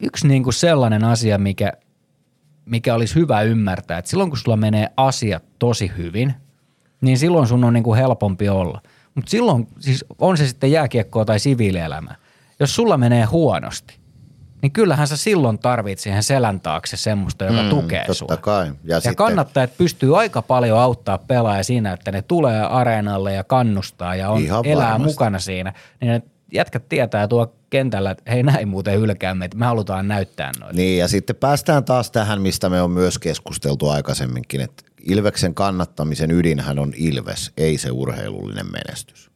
yksi niin kuin sellainen asia, mikä, mikä olisi hyvä ymmärtää, että silloin kun sulla menee asiat tosi hyvin, niin silloin sun on niin kuin helpompi olla. Mutta silloin, siis on se sitten jääkiekkoa tai siviilielämä, jos sulla menee huonosti, niin kyllähän sä silloin tarvit siihen selän taakse semmoista, joka mm, tukee totta sua. kai. Ja, Ja sitten, kannattajat pystyy aika paljon auttaa pelaajia siinä, että ne tulee areenalle ja kannustaa ja on, Ihan elää varmasti. mukana siinä. Niin ne jätkät tietää tuo kentällä, että hei näin muuten hylkäämme, että me halutaan näyttää noita. Niin ja sitten päästään taas tähän, mistä me on myös keskusteltu aikaisemminkin, että Ilveksen kannattamisen ydinhän on Ilves, ei se urheilullinen menestys.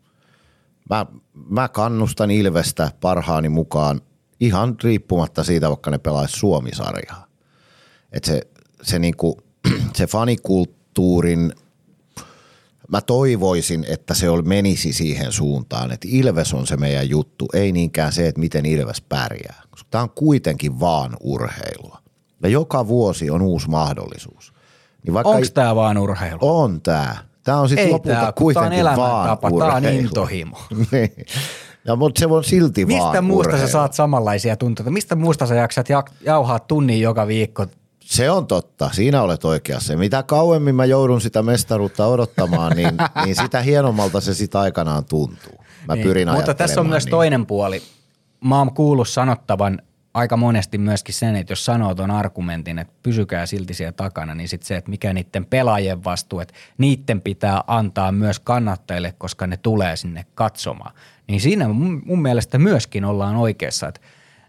Mä, mä kannustan Ilvestä parhaani mukaan ihan riippumatta siitä, vaikka ne pelaisi Suomisarjaa. Että se, se, niinku, se fanikulttuurin, mä toivoisin, että se menisi siihen suuntaan, että Ilves on se meidän juttu, ei niinkään se, että miten Ilves pärjää. Koska tämä on kuitenkin vaan urheilua. Ja joka vuosi on uusi mahdollisuus. Niin Onko tämä vaan urheilu? on tämä. Tämä on sitten lopulta tää, kun tää on kuitenkin vaan elämäntapa, tää on urheilu. intohimo. niin. Ja, mutta se on silti Mistä vaan muusta urheilu. sä saat samanlaisia tunteita? Mistä muusta sä jaksat jak- jauhaa tunnin joka viikko? Se on totta, siinä olet oikeassa. Mitä kauemmin mä joudun sitä mestaruutta odottamaan, niin, niin sitä hienommalta se sitä aikanaan tuntuu. Mä Niin, pyrin Mutta tässä on myös niin. toinen puoli. Mä oon kuullut sanottavan aika monesti myöskin sen, että jos sanoo ton argumentin, että pysykää silti siellä takana, niin sitten se, että mikä niiden pelaajien vastuu, että niiden pitää antaa myös kannattajille, koska ne tulee sinne katsomaan. Niin siinä mun, mun mielestä myöskin ollaan oikeassa, että,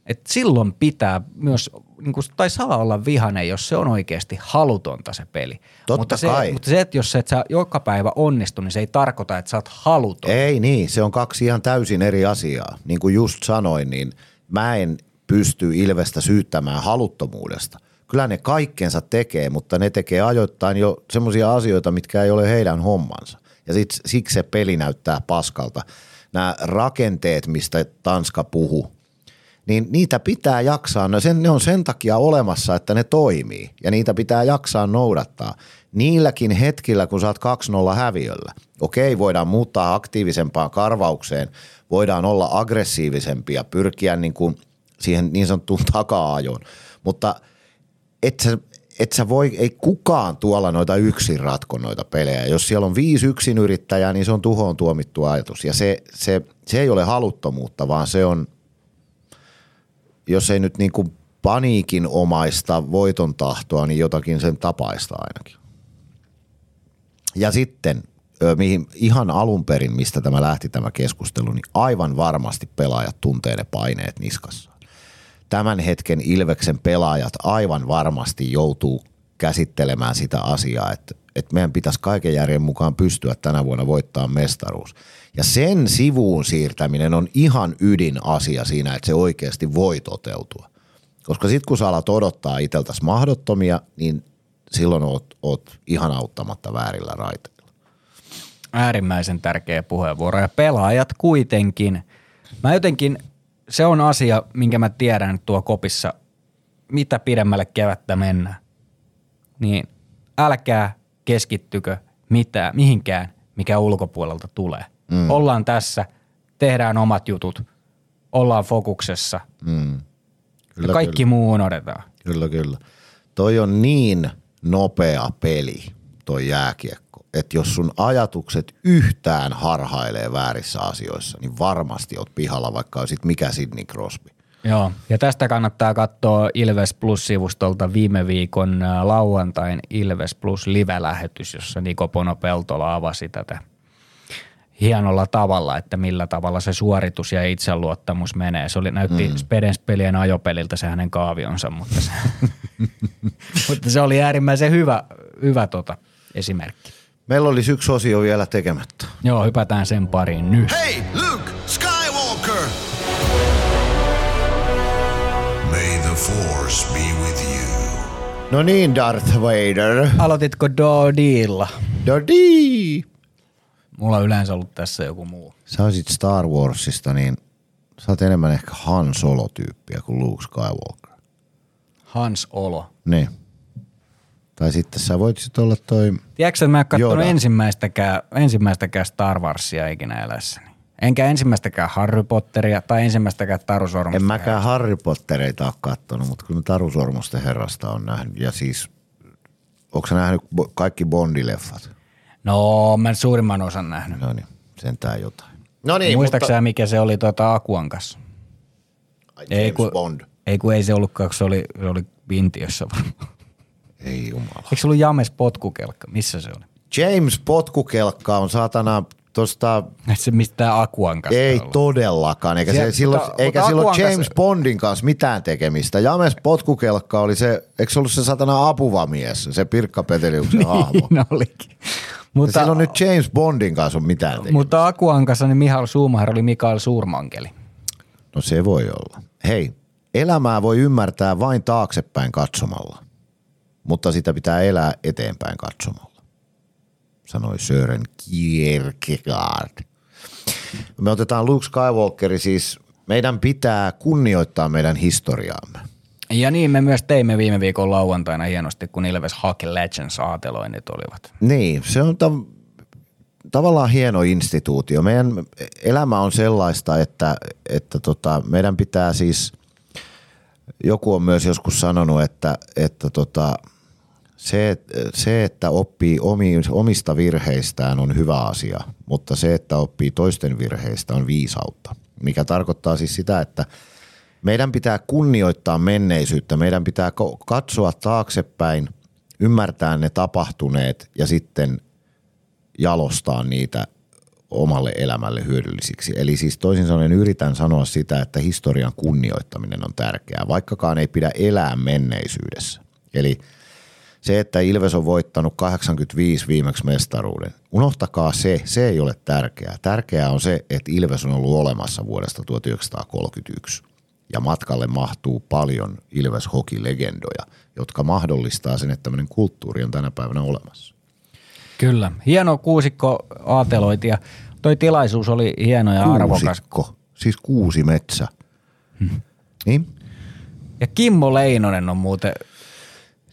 että silloin pitää myös, niin kuin, tai saa olla vihanen, jos se on oikeasti halutonta se peli. Totta mutta, kai. Se, mutta se, että jos et sä joka päivä onnistu, niin se ei tarkoita, että sä oot haluton. Ei niin, se on kaksi ihan täysin eri asiaa. Niin kuin just sanoin, niin mä en pysty Ilvestä syyttämään haluttomuudesta. Kyllä ne kaikkensa tekee, mutta ne tekee ajoittain jo semmoisia asioita, mitkä ei ole heidän hommansa. Ja sit, siksi se peli näyttää paskalta. Nämä rakenteet, mistä Tanska puhuu, niin niitä pitää jaksaa. No sen, ne on sen takia olemassa, että ne toimii ja niitä pitää jaksaa noudattaa. Niilläkin hetkillä, kun oot 2-0 häviöllä, okei, voidaan muuttaa aktiivisempaan karvaukseen, voidaan olla aggressiivisempia, pyrkiä niin kuin siihen niin sanottuun taka-ajoon, mutta et sä, et sä voi, ei kukaan tuolla noita yksin ratko noita pelejä. Jos siellä on viisi yksin yrittäjää, niin se on tuhoon tuomittu ajatus. Ja se, se, se ei ole haluttomuutta, vaan se on, jos ei nyt niin kuin paniikin omaista voiton tahtoa, niin jotakin sen tapaista ainakin. Ja sitten, mihin ihan alun perin, mistä tämä lähti tämä keskustelu, niin aivan varmasti pelaajat tuntee ne paineet niskassa. Tämän hetken Ilveksen pelaajat aivan varmasti joutuu käsittelemään sitä asiaa, että, että meidän pitäisi kaiken järjen mukaan pystyä tänä vuonna voittaa mestaruus. Ja sen sivuun siirtäminen on ihan ydinasia siinä, että se oikeasti voi toteutua. Koska sitten kun sä alat odottaa iteltäs mahdottomia, niin silloin oot, oot ihan auttamatta väärillä raiteilla. äärimmäisen tärkeä puheenvuoro. Ja pelaajat kuitenkin, mä jotenkin, se on asia, minkä mä tiedän tuo kopissa, mitä pidemmälle kevättä mennään, niin älkää keskittykö mitään, mihinkään, mikä ulkopuolelta tulee. Mm. Ollaan tässä, tehdään omat jutut, ollaan fokuksessa Mm. kyllä, ja kaikki kyllä. muu unohdetaan. Kyllä, kyllä. Toi on niin nopea peli, toi jääkiekko, että jos sun ajatukset yhtään harhailee väärissä asioissa, niin varmasti oot pihalla, vaikka olisit mikä Sidney Crosby. Joo, ja tästä kannattaa katsoa Ilves Plus-sivustolta viime viikon ää, lauantain Ilves Plus live-lähetys, jossa Niko Pono Peltola avasi tätä hienolla tavalla, että millä tavalla se suoritus ja itseluottamus menee. Se oli, näytti mm. Spedens-pelien ajopeliltä se hänen kaavionsa, mutta se, mutta se oli äärimmäisen hyvä, hyvä tota, esimerkki. Meillä olisi yksi osio vielä tekemättä. Joo, hypätään sen pariin nyt. Hey, Luke No niin, Darth Vader. Aloititko Dodilla? Dodi! Mulla on yleensä ollut tässä joku muu. Sä olisit Star Warsista, niin sä oot enemmän ehkä Han Solo-tyyppiä kuin Luke Skywalker. Hans Olo. Niin. Tai sitten sä voisit olla toi... Tiedätkö, että mä en katsonut ensimmäistäkään, ensimmäistäkään Star Warsia ikinä elässäni. Enkä ensimmäistäkään Harry Potteria tai ensimmäistäkään Taru Sormusta. En mäkään Harry Pottereita ole kattonut, mutta kyllä Taru Sormusten herrasta on nähnyt. Ja siis, onko sä nähnyt kaikki Bondileffat? No, mä en suurimman osan nähnyt. No niin, sentään jotain. No niin, Muistaaksä mikä se oli tuota Akuan kanssa? Ai, Ei James kun, Bond. ei kun ei se ollutkaan, kun se oli, se oli Vintiössä varmaan. Ei jumala. Eikö se ollut James potkukelkka? Missä se oli? James Potkukelkka on saatana tosta, Et se mistään Akuan kanssa ei ollut. todellakaan, eikä, Siellä- se, silloin, mutta- eikä mutta silloin James kanssa- Bondin kanssa mitään tekemistä. James Potkukelkka oli se, eikö se ollut se satana apuvamies, se Pirkka Peteliuksen hahmo. Niin olikin. Mutta, silloin nyt James Bondin kanssa on mitään tekemistä. mutta Akuan kanssa niin Mihail Schumacher oli Mikael Suurmankeli. No se voi olla. Hei, elämää voi ymmärtää vain taaksepäin katsomalla, mutta sitä pitää elää eteenpäin katsomalla, sanoi Sören Kierkegaard. Me otetaan Luke Skywalkeri siis, meidän pitää kunnioittaa meidän historiaamme. Ja niin me myös teimme viime viikon lauantaina hienosti, kun Ilves Hockey Legends aateloinnit olivat. Niin, se on tav- tavallaan hieno instituutio. Meidän elämä on sellaista, että, että tota, meidän pitää siis, joku on myös joskus sanonut, että, että tota, se, se, että oppii omi, omista virheistään on hyvä asia, mutta se, että oppii toisten virheistä on viisautta. Mikä tarkoittaa siis sitä, että meidän pitää kunnioittaa menneisyyttä, meidän pitää katsoa taaksepäin, ymmärtää ne tapahtuneet ja sitten jalostaa niitä omalle elämälle hyödyllisiksi. Eli siis toisin sanoen yritän sanoa sitä, että historian kunnioittaminen on tärkeää, vaikkakaan ei pidä elää menneisyydessä. Eli se, että Ilves on voittanut 85 viimeksi mestaruuden, unohtakaa se, se ei ole tärkeää. Tärkeää on se, että Ilves on ollut olemassa vuodesta 1931 ja matkalle mahtuu paljon Ilves Hockey-legendoja, jotka mahdollistaa sen, että tämmöinen kulttuuri on tänä päivänä olemassa. Kyllä. Hieno kuusikko aateloiti ja toi tilaisuus oli hieno ja arvokas. Kuusikko, siis kuusi metsä. Niin? Ja Kimmo Leinonen on muuten,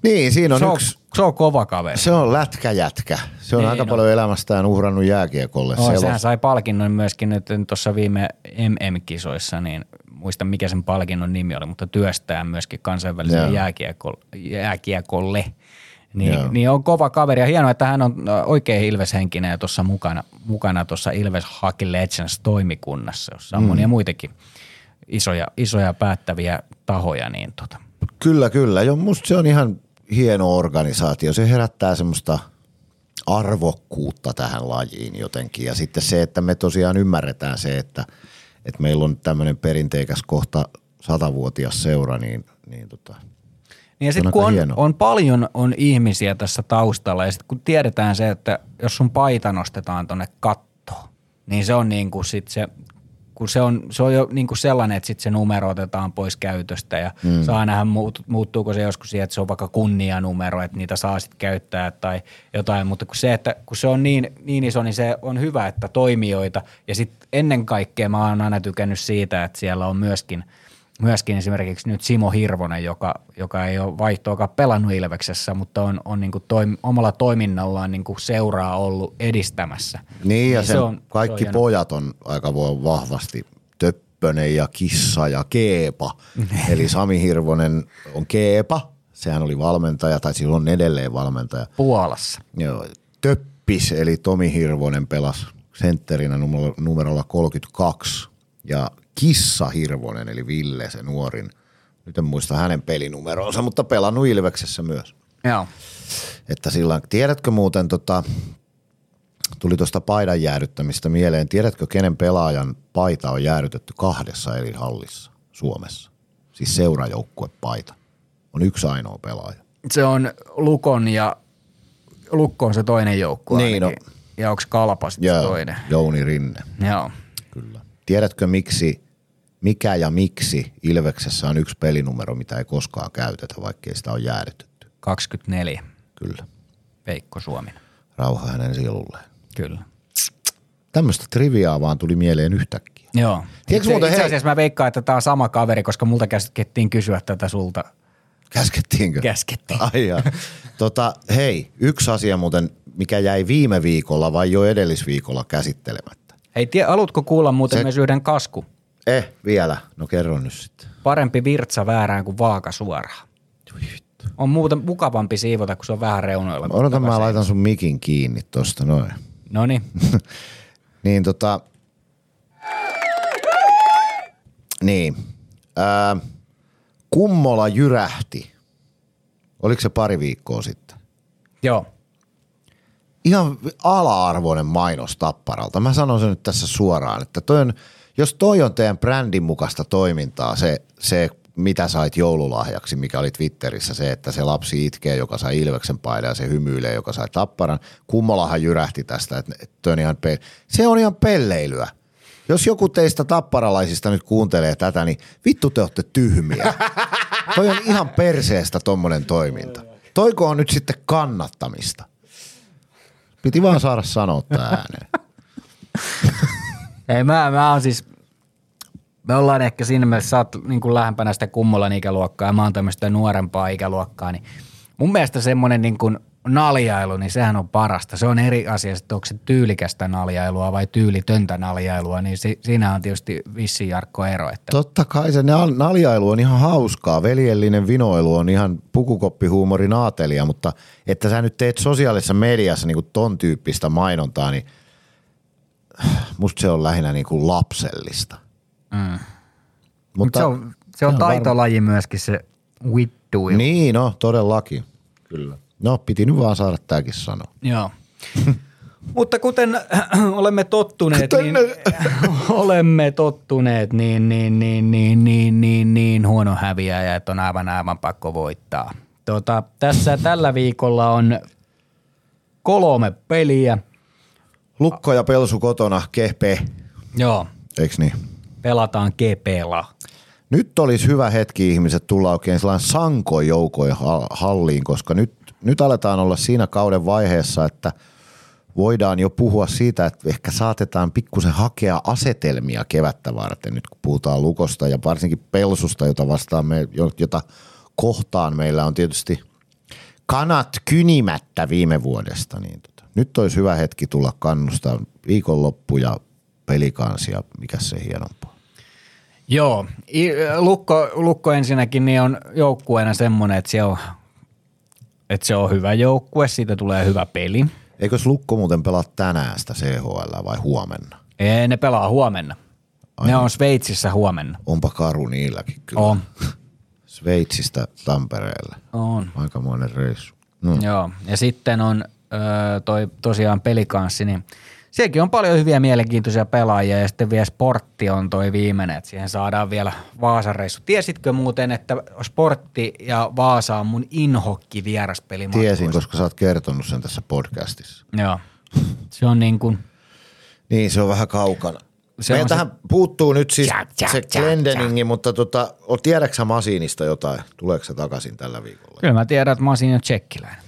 Niin, siinä on se on, yksi, se on kova kaveri. se on lätkäjätkä. Se on Niin aika on. paljon elämästään uhrannut jääkiekolle. Selos- sehän sai palkinnon myöskin nyt tuossa viime MM-kisoissa, niin muista mikä sen palkinnon nimi oli, mutta työstää myöskin kansainväliselle jääkiekko, jääkiekolle. Niin, Joo. niin, on kova kaveri ja hienoa, että hän on ö, oikein Ilves-henkinen ja tuossa mukana, mukana tuossa Ilves Hockey Legends toimikunnassa, jossa on mm. monia muitakin isoja, isoja päättäviä tahoja. Niin tota. Kyllä, kyllä. Jo, musta se on ihan hieno organisaatio. Se herättää semmoista arvokkuutta tähän lajiin jotenkin. Ja sitten se, että me tosiaan ymmärretään se, että, että meillä on tämmöinen perinteikäs kohta satavuotias seura, niin, niin tota, Niin ja sitten kun on, on paljon on ihmisiä tässä taustalla ja sitten kun tiedetään se, että jos sun paita nostetaan tonne kattoon, niin se on niin kuin sit se, kun se on, se on jo niin kuin sellainen, että sitten se numero otetaan pois käytöstä ja mm. saa nähdä muut, muuttuuko se joskus siihen, että se on vaikka kunnianumero, että niitä saa sitten käyttää tai jotain, mutta kun se, että kun se on niin, niin iso, niin se on hyvä, että toimijoita ja sitten ennen kaikkea mä oon aina tykännyt siitä, että siellä on myöskin – myöskin esimerkiksi nyt Simo Hirvonen, joka, joka ei ole vaihtoakaan pelannut Ilveksessä, mutta on, on niin kuin toim, omalla toiminnallaan niin kuin seuraa ollut edistämässä. Niin ja Niin sen se on- kaikki se on pojat on aika voi vahvasti Töppönen ja Kissa ja Keepa. Eli Sami Hirvonen on Keepa, sehän oli valmentaja tai silloin on edelleen valmentaja. Puolassa. Joo, Töppis eli Tomi Hirvonen pelasi sentterinä numero- numerolla 32 ja Kissa Hirvonen eli Ville se nuorin. Nyt en muista hänen pelinumeronsa, mutta pelannut Ilveksessä myös. Joo. Että sillä, tiedätkö muuten, tota, tuli tuosta paidan jäädyttämistä mieleen, tiedätkö kenen pelaajan paita on jäädytetty kahdessa eri hallissa Suomessa? Siis seurajoukkuepaita. On yksi ainoa pelaaja. Se on Lukon ja Lukko on se toinen joukkue Niin, ainakin. Ja onko Kalpa sitten se toinen? Jouni Rinne. Joo. Kyllä. Tiedätkö miksi, mikä ja miksi Ilveksessä on yksi pelinumero, mitä ei koskaan käytetä, vaikkei sitä on jäädytetty? 24. Kyllä. Veikko Suominen. Rauha hänen sielulleen. Kyllä. Tämmöistä triviaa vaan tuli mieleen yhtäkkiä. Joo. Tiedätkö itse, muuten, itse hei- asiassa mä veikkaan, että tämä on sama kaveri, koska multa käskettiin kysyä tätä sulta. Käskettiinkö? Käskettiin. Ai jaa. tota, hei, yksi asia muuten, mikä jäi viime viikolla vai jo edellisviikolla käsittelemättä. Hei, tie, haluatko kuulla muuten Se... myös yhden kasku? Eh, vielä. No kerro nyt sitten. Parempi virtsa väärään kuin vaaka suoraan. On muuten mukavampi siivota, kun se on vähän reunoilla. kuin Odota, mä laitan sun mikin kiinni tosta noin. No niin. Niin tota, niin, ää, Kummola jyrähti. Oliko se pari viikkoa sitten? Joo. Ihan ala-arvoinen mainos Tapparalta. Mä sanon sen nyt tässä suoraan, että toi on, jos toi on teidän brändin mukaista toimintaa, se, se mitä sait joululahjaksi, mikä oli Twitterissä, se, että se lapsi itkee, joka sai Ilveksen paidan ja se hymyilee, joka sai Tapparan. Kummolahan jyrähti tästä, että että on ihan pe- se on ihan pelleilyä. Jos joku teistä tapparalaisista nyt kuuntelee tätä, niin vittu te olette tyhmiä. toi on ihan perseestä tommonen toiminta. Toiko on nyt sitten kannattamista? Piti vaan saada sanoa tää ääneen. Ei, mä, mä oon siis, me ollaan ehkä siinä mielessä, sä oot niin kuin lähempänä sitä kummolan ikäluokkaa ja mä oon tämmöistä nuorempaa ikäluokkaa, niin mun mielestä semmoinen niin kuin naljailu, niin sehän on parasta. Se on eri asia, että onko se tyylikästä naljailua vai tyylitöntä naljailua, niin si, siinä on tietysti vissi Jarkko ero. Että Totta kai se nal- naljailu on ihan hauskaa. Veljellinen vinoilu on ihan pukukoppihuumorin aatelia, mutta että sä nyt teet sosiaalisessa mediassa niin ton tyyppistä mainontaa, niin musta se on lähinnä niin kuin lapsellista. Mm. Mutta se on, se on ihan varma- taitolaji myöskin se vittuilu. Niin, no todellakin. Kyllä. No, piti nyt vaan saada tääkin sanoa. Joo. Mutta kuten äh, olemme tottuneet, Kuten- niin, olemme tottuneet, niin, niin, niin, niin, niin, niin, niin huono häviäjä, että on aivan aivan pakko voittaa. Tota, tässä tällä viikolla on kolme peliä. Lukko ja Pelsu kotona, kehpe, Joo, eiks niin? pelataan GPlla. Nyt olisi hyvä hetki ihmiset tulla oikein sellainen sankoin joukoin ha- halliin, koska nyt, nyt aletaan olla siinä kauden vaiheessa, että voidaan jo puhua siitä, että ehkä saatetaan pikkusen hakea asetelmia kevättä varten, nyt kun puhutaan lukosta ja varsinkin pelsusta, jota vastaan me, jota kohtaan meillä on tietysti kanat kynimättä viime vuodesta. Niin tota, nyt olisi hyvä hetki tulla kannustaa viikonloppu ja pelikansia, mikä se hienompaa. Joo, Lukko, Lukko ensinnäkin niin on joukkueena semmoinen, että se on, että se on hyvä joukkue, siitä tulee hyvä peli. Eikös Lukko muuten pelaa tänään sitä CHL vai huomenna? Ei, ne pelaa huomenna. Ne on Sveitsissä huomenna. Onpa karu niilläkin kyllä. On. Sveitsistä Tampereelle. On. Aikamoinen reissu. No. Joo. Ja sitten on öö, toi tosiaan pelikanssi, niin sielläkin on paljon hyviä mielenkiintoisia pelaajia ja sitten vielä sportti on toi viimeinen, että siihen saadaan vielä Vaasan reissu. Tiesitkö muuten, että sportti ja Vaasa on mun inhokki vieraspeli Tiesin, koska sä oot kertonut sen tässä podcastissa. Joo. Se on niin kuin, Niin, se on vähän kaukana. Se Se on Meiltähän puuttuu nyt siis Tja, tja, se Glendeningi, mutta tota, o- tiedätkö sä Masiinista jotain? Tuleeko se takaisin tällä viikolla? kyllä mä tiedän, että oon siinä tsekkiläinen.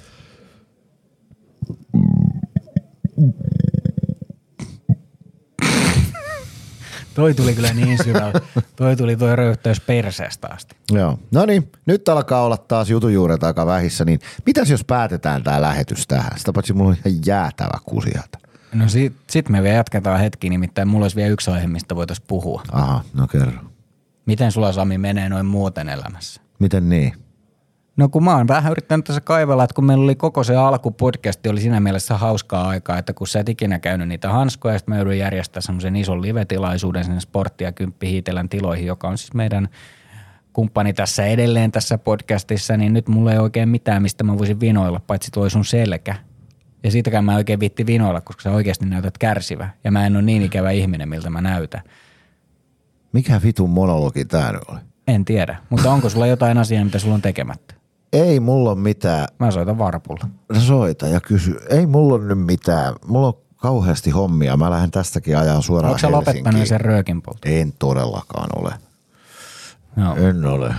Toi tuli kyllä niin syvällä. Toi tuli toi röyhtäys perseestä asti. Joo. No niin, nyt alkaa olla taas jutujuuret aika vähissä, niin mitäs jos päätetään tämä lähetys tähän? Sitä paitsi mulla on ihan jäätävä kusiata. No sit, sit me vielä jatketaan hetki, nimittäin mulla olisi vielä yksi aihe, mistä voitaisiin puhua. Aha, no kerro. Miten sulla Sami menee noin muuten elämässä? Miten niin? No kun mä oon vähän yrittänyt tässä kaivella, että kun meillä oli koko se alkupodcasti, oli siinä mielessä hauskaa aikaa, että kun sä et ikinä käynyt niitä hanskoja, sitten mä joudun järjestämään semmoisen ison live-tilaisuuden sinne Sportti ja Kymppi Hiitelän tiloihin, joka on siis meidän kumppani tässä edelleen tässä podcastissa, niin nyt mulla ei oikein mitään, mistä mä voisin vinoilla, paitsi toi sun selkä. Ja siitäkään mä oikein vitti vinoilla, koska sä oikeasti näytät kärsivä. Ja mä en ole niin ikävä ihminen, miltä mä näytän. Mikä vitun monologi tää nyt oli? En tiedä, mutta onko sulla jotain asiaa, mitä sulla on tekemättä? ei mulla ole mitään. Mä soitan varpulla. No soita ja kysy. Ei mulla ole nyt mitään. Mulla on kauheasti hommia. Mä lähden tästäkin ajaa suoraan Onko sä lopettanut sen röökin? En todellakaan ole. No. En ole.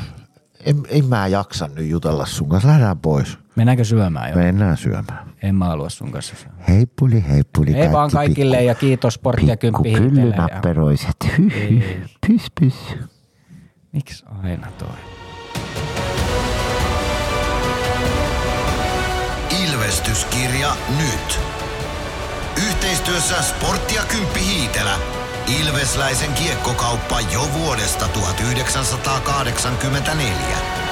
En, en mä jaksa nyt jutella sun kanssa. Lähdään pois. Mennäänkö syömään jo? Mennään syömään. En mä halua sun kanssa syömään. Hei puli, Hei vaan kaikille pikku, ja kiitos Sportti ja Kymppi Pikku ja... pys, pys. Miksi aina toi? menestyskirja nyt. Yhteistyössä Sportti ja Kymppi Hiitelä. Ilvesläisen kiekkokauppa jo vuodesta 1984.